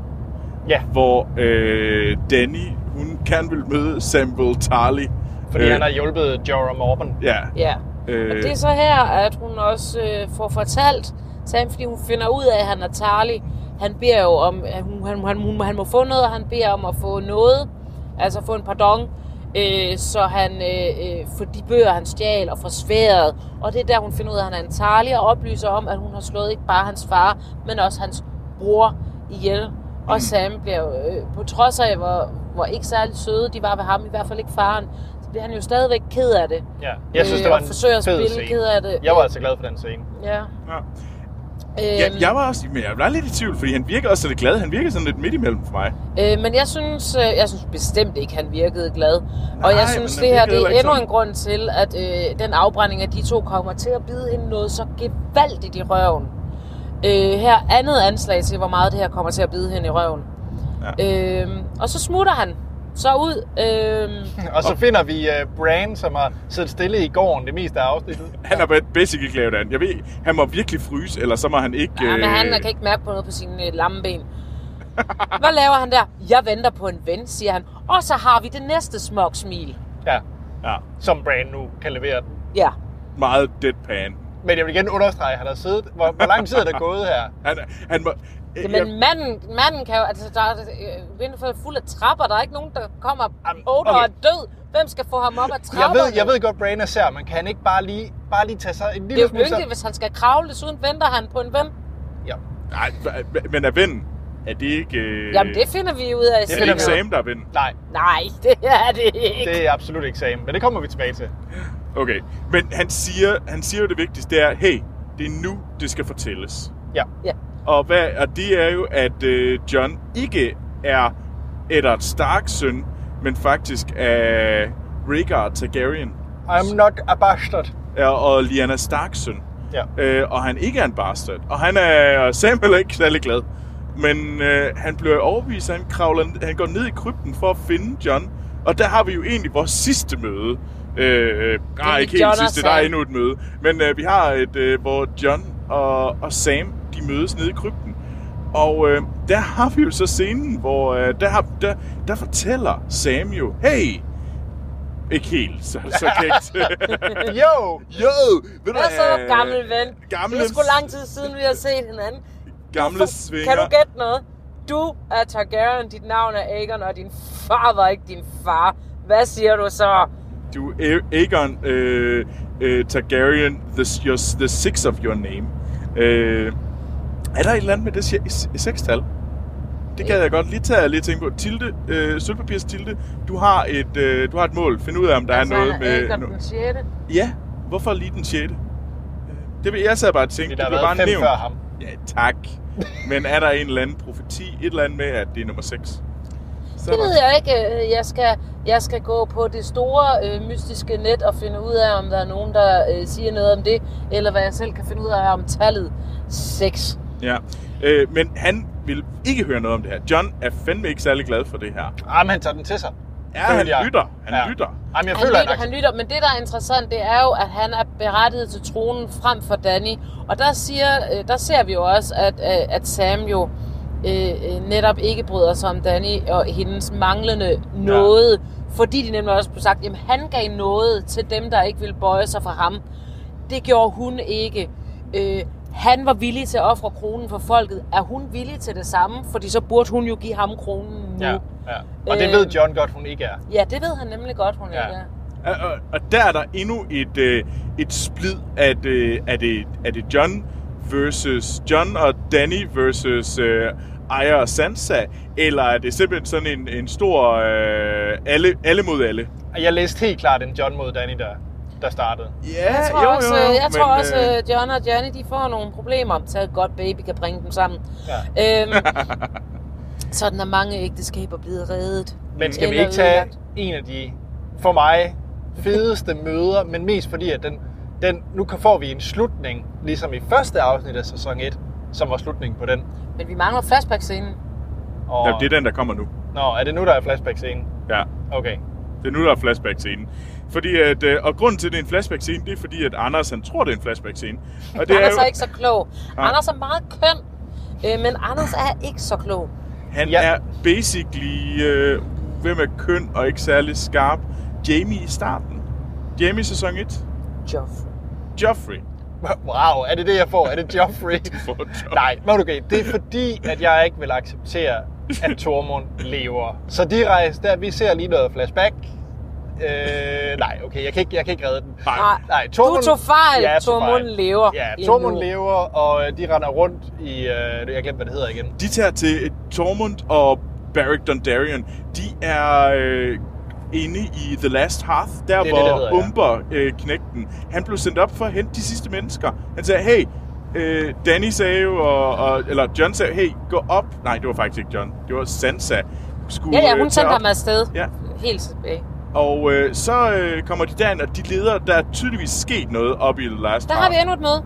Ja, Hvor øh, Danny, hun kan vil møde Samuel Tarly. fordi øh. han har hjulpet Jorah Mormon. Ja, Ja. øh, Og det er så her, at hun også øh, får fortalt Sam, fordi hun finder ud af, at han er tarlig. Han beder jo om, at hun, han, han, hun, han må få noget, og han beder om at få noget, altså få en pardon, øh, så han øh, øh, for de bøger, han stjal og for sværet. Og det er der, hun finder ud af, at han er en tarlig, og oplyser om, at hun har slået ikke bare hans far, men også hans bror ihjel. Og Sam bliver jo, øh, på trods af, hvor, hvor ikke særlig søde de var ved ham, i hvert fald ikke faren, så bliver han jo stadigvæk ked af det. Ja. Jeg synes, Øh, det var en forsøger at spille scene. ked af det. Jeg var altså glad for den scene. Ja. ja. Øhm, Ja, jeg var også, men jeg var lidt i tvivl, fordi han virker også lidt glad. Han virker sådan lidt midt imellem for mig. øh, men jeg synes, øh, jeg synes bestemt ikke, han virkede glad. Nej, og jeg synes, det her virkede det er endnu sådan. en grund til, at øh, den afbrænding af de to kommer til at bide hende noget så gevaldigt i røven. Øh, her andet anslag til, hvor meget det her kommer til at bide hende i røven. Ja. Øh, og så smutter han så ud. Øh, <laughs> Og så finder vi uh, Bran, som har siddet stille i gården det meste af afsnittet. <laughs> Han har været basically lavet an. Jeg ved, han må virkelig fryse, eller så må han ikke... Ja, men han øh, kan ikke mærke på noget på sine øh, lamme ben. <laughs> Hvad laver han der? Jeg venter på en ven, siger han. Og så har vi det næste smuk smil. Ja, Ja, som Bran nu kan levere den. Ja. meget deadpan. Men jeg vil igen understrege, at han har siddet... Hvor, hvor lang tid er der gået her? Han, han må... Jamen, manden, manden kan jo... Altså, der er øh, Winterfell er fuld af trapper. Der er ikke nogen, der kommer Jamen, og okay. og er død. Hvem skal få ham op ad Jeg trapperne? ved, jeg ved godt, Bran er sær, men kan han ikke bare lige, bare lige tage sig en Det er lille jo smule... yndigt, hvis han skal kravle. Desuden venter han på en ven. Ja. Nej, men er ven? Er det ikke... Øh, Jamen, det finder vi ud af er det finder ikke. Sam, der er ven? Nej, Nej, det er det ikke. det er absolut ikke Sam, men det kommer vi tilbage til. Okay, men han siger, han siger jo det vigtigste, det er, hey, det er nu, det skal fortælles. Ja. Ja. Og, hvad, og det er jo, at øh, John ikke er Eddard Starks søn, men faktisk er Rhaegar Targaryen I'm not a bastard. er, og Lyanna Starks søn. Ja. Øh, og han ikke er en bastard. Og han er Samuel er ikke særlig glad. Men øh, han bliver overbevist, han, kravler, han går ned i krypten for at finde John. Og der har vi jo egentlig vores sidste møde. Øh, nej, ikke helt sidste, der er endnu et møde. Men øh, vi har et, øh, hvor John og, og Sam, de de mødes nede i krypten. Og øh, der har vi jo så scenen, hvor øh, der, har, der, der fortæller Sam jo, hey, ikke helt så, så kægt. Jo! jo, ved du Hvad så, gammel ven? Gamle, Det er sgu lang tid siden, vi har set hinanden. gamle Kan svinger. du gætte noget? Du er Targaryen, dit navn er Aegon, og din far var ikke din far. Hvad siger du så? Du er Aegon øh, øh, Targaryen, the, your, the six of your name. Øh, er der et eller andet med det sekstal? Det kan jeg godt lige tage lige tænke på. Tilde, øh, sølvpapirs Tilde, du har et, øh, du har et mål. Find ud af, om der altså, er noget med... No- den 6. Ja, hvorfor lige den 6. Det vil jeg sad bare og tænkte, Der det har blev bare nævnt. før ham. Ja, tak. Men er der en eller anden profeti, et eller andet med, at det er nummer 6? Så Det ved jeg ikke. Øh, Jeg skal, jeg skal gå på det store øh, mystiske net og finde ud af, om der er nogen, der øh, siger noget om det, eller hvad jeg selv kan finde ud af om tallet 6. Ja. Øh, men han vil ikke høre noget om det her. John er fandme ikke særlig glad for det her. Ah, men han tager den til sig. Ja, han jeg. lytter. Han lytter. Jamen, jeg Han føler, lytter, at han lytter, men det, der er interessant, det er jo, at han er berettiget til tronen frem for Danny. Og der, siger, øh, der ser vi jo også, at, øh, at Sam jo øh, øh, netop ikke bryder sig om Danny og hendes manglende noget. Ja. Fordi de nemlig også blev sagt, at han gav noget til dem, der ikke ville bøje sig for ham. Det gjorde hun ikke. Øh, han var villig til at ofre kronen for folket. Er hun villig til det samme? Fordi så burde hun jo give ham kronen nu. Ja, ja. Og det Øh. ved John godt, hun ikke er. ja det ved han nemlig godt, hun Ja. ikke er. Og, og, og der er der endnu et, øh, et splid. Er det, er, det, er det John versus John og Danny versus øh, Aya og Sansa? Eller er det simpelthen sådan en, en stor øh, alle, alle mod alle? Jeg læste helt klart en John mod Danny, der, der startede. Ja, Jeg tror også, jeg men, tror også øh, øh, John og Johnny de får nogle problemer, så et godt baby kan bringe dem sammen. Ja. Øhm, <laughs> sådan er mange ægteskaber blevet reddet. Men skal vi ikke tage ødelagt. en af de, for mig, fedeste møder, men mest fordi, at den, den, nu kan- får vi en slutning, ligesom i første afsnit af sæson 1, som var slutningen på den. Men vi mangler flashback-scenen. Og, Ja, det er den, der kommer nu. Nå, er det nu, der er flashback-scenen? Ja, Okay. det er nu, der er flashback-scenen. Fordi at, øh, og grunden til, at det er en flashback-scene, det er fordi, at Anders han tror, det er en flashback-scene. Og det Anders jo, er ikke så klog. Nej. Anders er meget køn, øh, men Anders er ikke så klog. han Ja. er basically, øh, hvem er køn og ikke særlig skarp, Jamie i starten. Jamie sæson 1. Joffrey. Joffrey. Wow, er det det, jeg får? Er det Joffrey? <laughs> Nej, må du okay. Det er fordi, at jeg ikke vil acceptere, at Tormund lever. Så direkte, der, vi ser lige noget flashback. Øh, nej, okay, jeg kan ikke, jeg kan ikke redde den. Nej. Nej, Nej, du tog fejl. Ja, Tormund fejl. lever Ja, Tormund endnu. lever, og øh, de render rundt i... Øh, jeg glemte, hvad det hedder igen. De tager til Tormund og Beric Dondarrion. De er øh, inde i The Last Hearth, der Det er det, hvor det hedder, ja. Umber, øh, knægten, han blev sendt op for at hente de sidste mennesker. Han sagde, hey, øh, Danny sagde jo, og, og, eller John sagde, hey, gå op. Nej, det var faktisk ikke John. Det var Sansa. Skulle, Ja, ja, øh, hun tage sendte ham afsted. Ja. Helt tilbage. Og øh, så øh, kommer de derind, og de leder, der er tydeligvis sket noget op i The Last Der Hearth. har vi endnu et møde.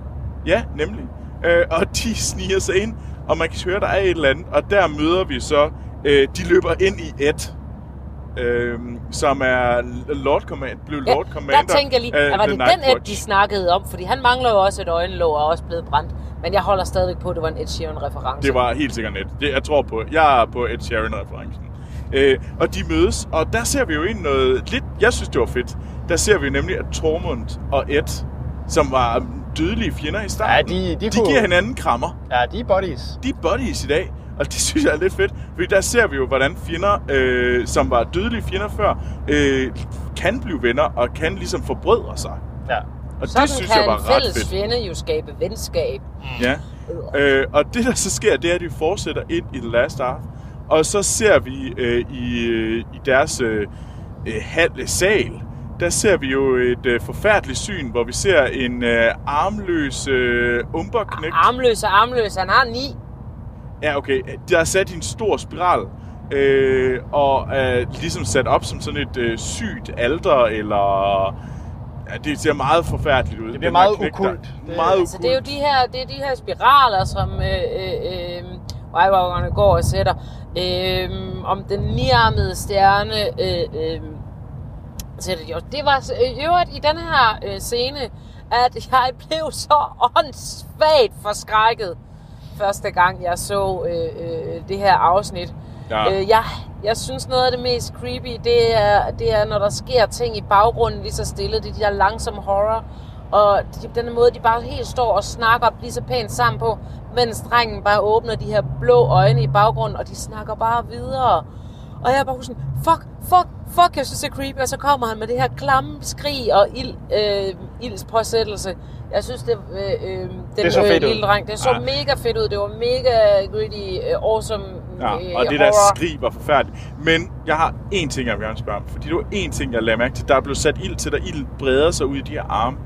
Ja, nemlig. Øh, og de <laughs> sniger sig ind, og man kan høre, der er et eller andet. Og der møder vi så, øh, de løber ind i Ed, øh, som er Lord Command, blev Ja, Lord Commander. der tænker jeg lige, at var det den Ed, Watch. de snakkede om? Fordi han mangler jo også et øjenlåg og er også blevet brændt. Men jeg holder stadigvæk på, at det var en Ed Sheeran-reference. Det var helt sikkert Ed. Det, jeg tror på. Jeg er på Ed Sheeran-referencen. Øh, og de mødes, og der ser vi jo ind noget lidt, jeg synes det var fedt. Der ser vi nemlig, at Tormund og Ed, som var dødelige fjender i starten, Ja, de- de de kunne- giver hinanden krammer. Ja, de er buddies. de er buddies i dag, og det <laughs> synes jeg er lidt fedt, fordi der ser vi jo, hvordan fjender, øh, som var dødelige fjender før, øh, kan blive venner og kan ligesom forbrødre sig. Ja. Og Sådan det synes kan jeg var en ret fælles fedt. fjende jo skabe venskab. Ja. Øh, og det, der så sker, det er, at de fortsætter ind i The Last Ark, og så ser vi øh, i, øh, i deres øh, øh, halve sal, der ser vi jo et øh, forfærdeligt syn, hvor vi ser en øh, armløs øh, umberknægt. Armløs og armløs, han har ni. Ja, okay. Der er sat i en stor spiral, øh, og er ligesom sat op som sådan et øh, sygt alter, eller... Ja, det ser meget forfærdeligt ud. Det bliver meget. Det- Meget Altså, det er jo de her, det er de her spiraler, som øh, øh, øh, går og sætter. Øh, om den niarmede stjerne øh, øh, sætter de også. Det var i øvrigt i den her øh, scene, at <laughs> jeg blev så åndssvagt forskrækket. første gang, jeg så øh, øh, det her afsnit. Ja. Øh, jeg, jeg synes noget af det mest creepy, det er, det er, når der sker ting i baggrunden lige så stille. Det er de der langsomme horror. Og de, den måde, de bare helt står og snakker lige så pænt sammen på, mens drengen bare åbner de her blå øjne i baggrunden, og de snakker bare videre. Og jeg er bare sådan, fuck, fuck, fuck, jeg synes det er creepy. Og så kommer han med det her klamme skrig og ild, øh, ildspåsættelse. Jeg synes, det, øh, øh, den Det så fedt ud. lille dreng, det så Ja. mega fedt ud. Det var mega gritty, øh, awesome Ja, øh, og det der horror. skrig var forfærdeligt. Men jeg har én ting, jeg vil gerne spørge om. Fordi det var én ting, jeg lagde mærke til. Der blev sat ild til, der ild breder sig ud i de her arme.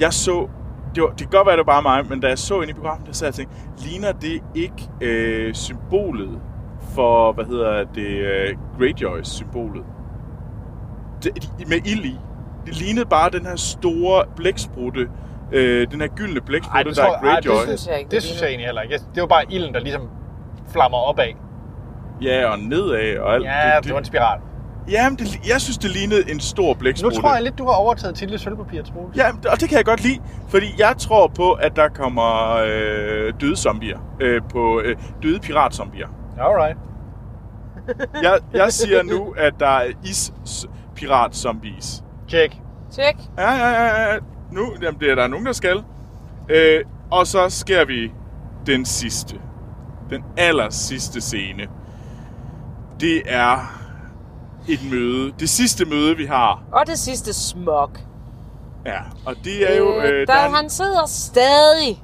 Jeg så... Det, var, det kan godt være, det var bare mig, men da jeg så ind i programmet, der sad jeg og tænkte, ligner det ikke øh, symbolet for, hvad hedder det, øh, Greyjoys symbolet? Det, de- med ild i. Det lignede bare den her store blæksprutte, øh, den her gyldne Ej, blæksprutte, det der er tror- ej, det Greyjoy. synes jeg ikke, Det det synes jeg egentlig heller ikke. Det var bare ilden, der ligesom flammer opad. Ja, og nedad og alt. Ja, det var en spiral. Jamen, det, jeg synes, det lignede en stor Nu blæksprutte. tror jeg lidt, du har overtaget til det sølvpapir, Troels. Ja, og det kan jeg godt lide, fordi jeg tror på, at der kommer øh, døde zombier. Øh, på øh, døde piratzombier. Alright. <laughs> Jeg, jeg siger nu, at der er is-pirat-zombies. Check. Tjek. Ja, ja, ja, ja. Nu, jamen, det er der nogen, der skal. Øh, og så sker vi den sidste. Den aller sidste scene. Det er et møde. Det sidste møde, vi har. Og det sidste smog. Ja, og det er jo... Øh, der, er en- han sidder stadig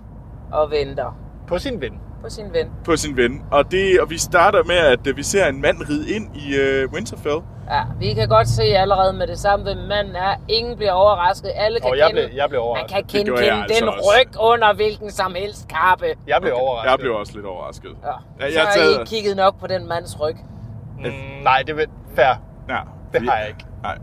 og venter På sin ven. på sin ven. på sin ven. Og, det, og vi starter med, at øh, vi ser en mand ride ind i øh, Winterfell. Ja, vi kan godt se allerede med det samme, hvem manden er. Ingen bliver overrasket. Alle kan Og jeg kende, blev, jeg blev man overrasket. kan kende, kende altså den også. ryg under hvilken som helst kappe. Jeg blev overrasket. Jeg blev også lidt overrasket. Ja. Ja, Så jeg har taget- I kigget nok på den mands ryg. Mm, nej, det er fair. Ja, Det har jeg ikke. Nej.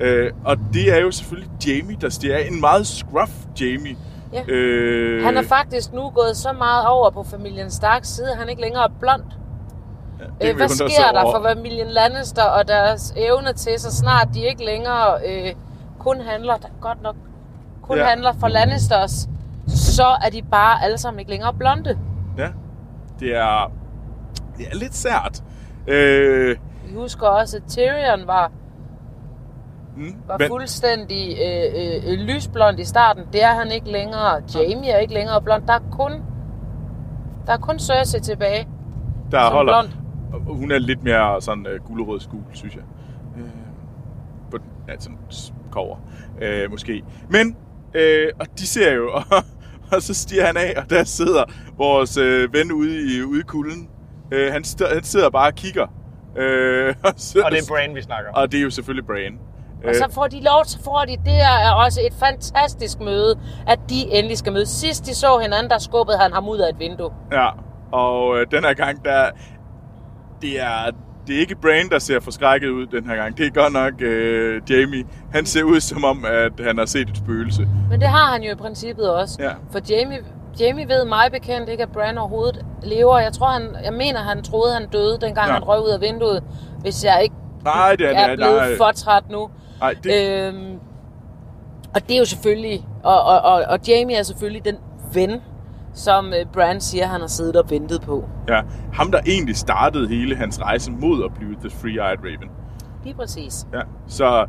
Øh, og det er jo selvfølgelig Jamie, der stiger af. En meget scruff Jamie. Ja. Øh, Han er faktisk nu gået så meget over på familien Starks side, at han ikke længere er blond. det Øh, vi hvad sker der for familien Lannister og deres evne til, så snart de ikke længere øh, kun handler, der godt nok, kun Ja. ja. handler for Lannisters, så er de bare alle sammen ikke længere blonde. Ja, det er, det er lidt sært. Øh, Vi husker også, at Tyrion var, mm, var men- fuldstændig øh, øh, øh, lysblond i starten. Det er han ikke længere. Jamie er ikke længere blond. Der er kun, der er kun Cersei tilbage. der som holder. blond. Hun er lidt mere sådan uh, gulderød skul, synes jeg. Øh, på ja, sådan cover, øh, måske. Men, øh, og de ser jo, <laughs> og, og så stiger han af, og der sidder vores øh, ven ude i, ude i kulden. Øh, han, han sidder bare og kigger. Øh, <laughs> og, så, Og det er Bran, vi snakker. Og det er jo selvfølgelig Bran. Og så får de lov, så får de, det her er også et fantastisk møde, at de endelig skal mødes. Sidst de så hinanden, der skubbede han ham ud af et vindue. Ja, og øh, den her gang, der, det er, det er ikke Brain, der ser forskrækket ud den her gang. Det er godt nok øh, Jamie. Han ser ud som om, at han har set et spøgelse. Men det har han jo i princippet også. Ja. For Jamie, Jamie ved mig bekendt ikke, at Bran overhovedet lever. Jeg tror, han, jeg mener, han troede, han døde, dengang Ja. han røg ud af vinduet. Hvis jeg ikke Nej, det er, er blevet nej, for træt nu. nej, det, Øhm, og det er jo selvfølgelig... Og, og, og, og Jamie er selvfølgelig den ven, som øh, Bran siger, han har siddet og ventet på. ja, ham, der egentlig startede hele hans rejse mod at blive The Free-Eyed Raven. Lige præcis. Ja, så,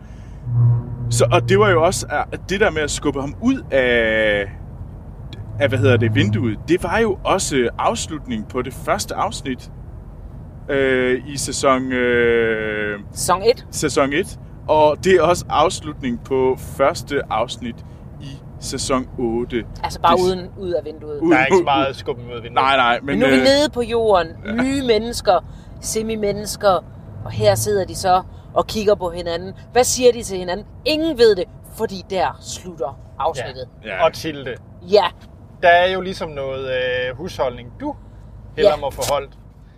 så, og det var jo også at det der med at skubbe ham ud af, af hvad hedder det, vinduet, det var jo også afslutning på det første afsnit øh, i sæson, øh, Sæson 1. sæson 1. Og det er også afslutning på første afsnit i sæson 8. Altså bare Det- uden ud af vinduet. Der er ikke så meget skubben ud af vinduet. Nej, nej, men... Men nu er vi øh, nede på jorden. Nye mennesker, semi-mennesker. Og her sidder de så og kigger på hinanden. Hvad siger de til hinanden? Ingen ved det, fordi der slutter afsnittet. Ja. Og Tilde. Ja, Der er jo ligesom noget øh, husholdning, du hellere Ja. må forholde.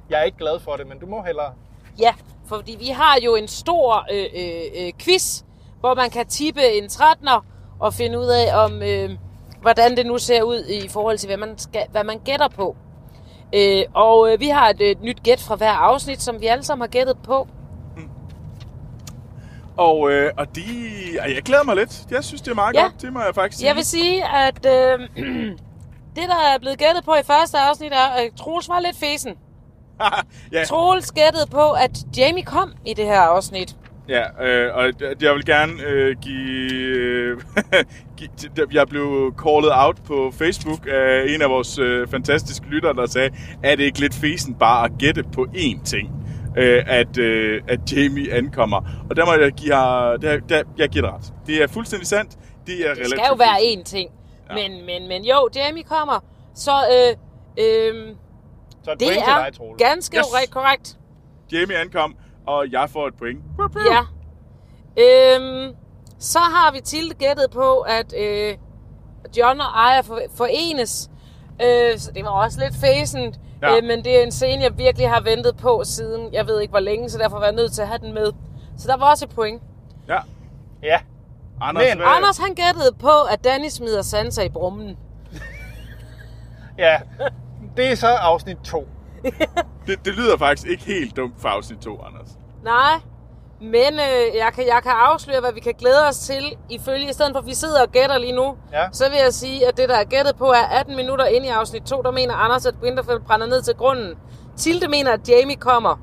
Jeg er ikke glad for det, men du må hellere. ja. Fordi vi har jo en stor øh, øh, øh, quiz, hvor man kan tippe en 13'er og finde ud af, om øh, hvordan det nu ser ud i forhold til, hvad man, skal, hvad man gætter på. Øh, og øh, vi har et øh, nyt gæt fra hver afsnit, som vi alle sammen har gættet på. Og, øh, og de, jeg glæder mig lidt. Jeg synes, det er meget Ja. godt. Det må jeg faktisk sige. Jeg vil sige, at øh, <clears throat> det, der er blevet gættet på i første afsnit, er, at Troels var lidt fesen. <laughs> ja, Troels gættede på, at Jamie kom i det her afsnit. ja øh, og jeg vil gerne øh, give, øh. <laughs> Jeg blev callet out på Facebook af en af vores øh, fantastiske lyttere, der sagde, er det ikke lidt fesen bare at gætte på én ting? Øh, at, øh, at Jamie ankommer. Og der må jeg give her, der, der, jeg giver det ret. Det er fuldstændig sandt. Det er Det skal jo være én ting. Ja. Men, men, men jo, Jamie kommer. Så øh, øh, Så et det point til er dig, Troels. ganske Yes. korrekt. Jamie ankom, og jeg får et point. Ja. Øhm, så har vi Tilde gættet på, at øh, John og Aya for, forenes. Øh, så det var også lidt fæsent. Ja. Øh, men det er en scene, jeg virkelig har ventet på siden, jeg ved ikke hvor længe, så derfor var jeg nødt til at have den med. Så der var også et point. Ja. Ja. Anders, Men- hvad, Anders han gættede på, at Danny smider Sansa i brummen. <laughs> Ja. Det er så afsnit 2. <laughs> det, det lyder faktisk ikke helt dumt for afsnit 2, Anders. Nej, men øh, jeg, kan, jeg kan afsløre, hvad vi kan glæde os til. Ifølge, i stedet for at vi sidder og gætter lige nu, Ja. så vil jeg sige, at det, der er gættet på, er 18 minutter inde i afsnit 2, der mener Anders, at Winterfell brænder ned til grunden. Tilde mener, at Jamie kommer.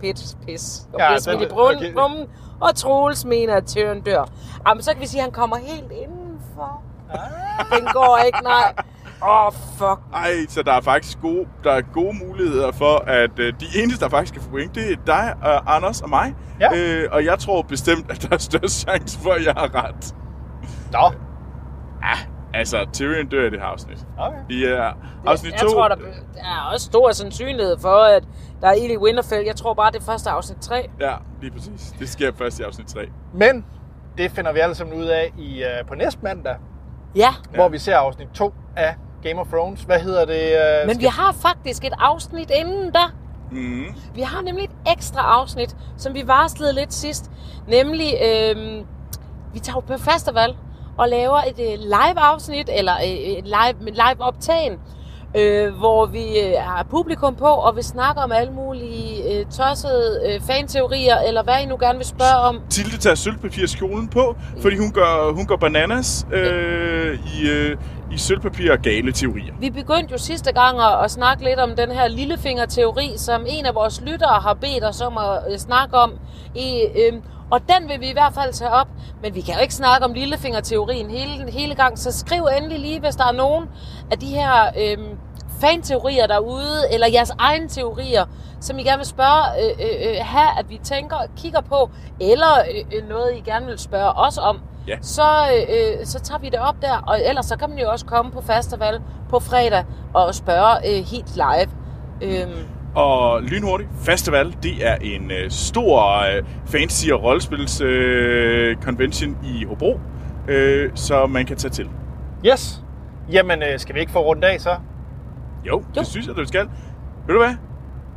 Pis, pis. Og Ja, bliver den- smidt i brunnen, okay. okay. Og Troels mener, at Tyrion dør. Jamen, så kan vi sige, at han kommer helt indenfor. Ah. Den går ikke, nej. Åh, oh, fuck. Ej, så der er faktisk gode, der er gode muligheder for, at øh, de eneste, der faktisk kan få point, det er dig, øh, Anders og mig. Ja. Øh, og jeg tror bestemt, at der er størst chance for, at jeg har ret. Nå. Altså, Tyrion dør i det her afsnit. Okay. I uh, afsnit jeg 2... tror, der der er også stor sandsynlighed for, at der er ild i Winterfell. Jeg tror bare, det er første afsnit 3. Ja, lige præcis. Det sker først i afsnit 3. Men det finder vi alle sammen ud af i, uh, på næste mandag, Ja, ja. hvor vi ser afsnit 2 af Game of Thrones. Hvad hedder det? Uh, men vi har faktisk et afsnit inden da. Mm. Vi har nemlig et ekstra afsnit, som vi varslede lidt sidst. Nemlig, øhm, vi tager jo på festival og laver et øh, live-afsnit, eller øh, et live, med live optagen, øh, hvor vi øh, har publikum på, og vi snakker om alle mulige øh, tossede øh, fanteorier, eller hvad I nu gerne vil spørge om. Tilde tager sølvpapirskjolen på, fordi hun går, hun går bananas øh, i, øh, i sølvpapir og gale teorier. Vi begyndte jo sidste gang at, at snakke lidt om den her lillefingerteori, som en af vores lyttere har bedt os om at øh, snakke om. I, øh, og den vil vi i hvert fald tage op, men vi kan jo ikke snakke om lillefingerteorien hele, hele gang, så skriv endelig lige, hvis der er nogen af de her øh, fanteorier derude, eller jeres egne teorier, som I gerne vil spørge, øh, øh, øh, have, at vi tænker kigger på, eller øh, øh, noget, I gerne vil spørge os om, Ja. så, øh, så tager vi det op der. Og ellers så kan man jo også komme på festival på fredag og spørge øh, helt live. Øhm, og lynhurtigt. Festival, det er en øh, stor øh, fantasy- og rollespils øh, convention i Hobro, øh, så man kan tage til. Yes. Jamen, øh, skal vi ikke få rundt dag så? Jo, jo, det synes jeg, du skal. Ved du hvad?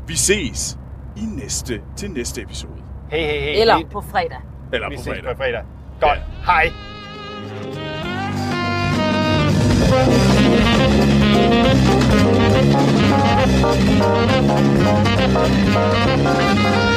Vi ses i næste, til næste episode. Hey, hey, hey. Eller på fredag. Eller vi på fredag. på fredag. Godt. Ja. Hej. Thank you. Thank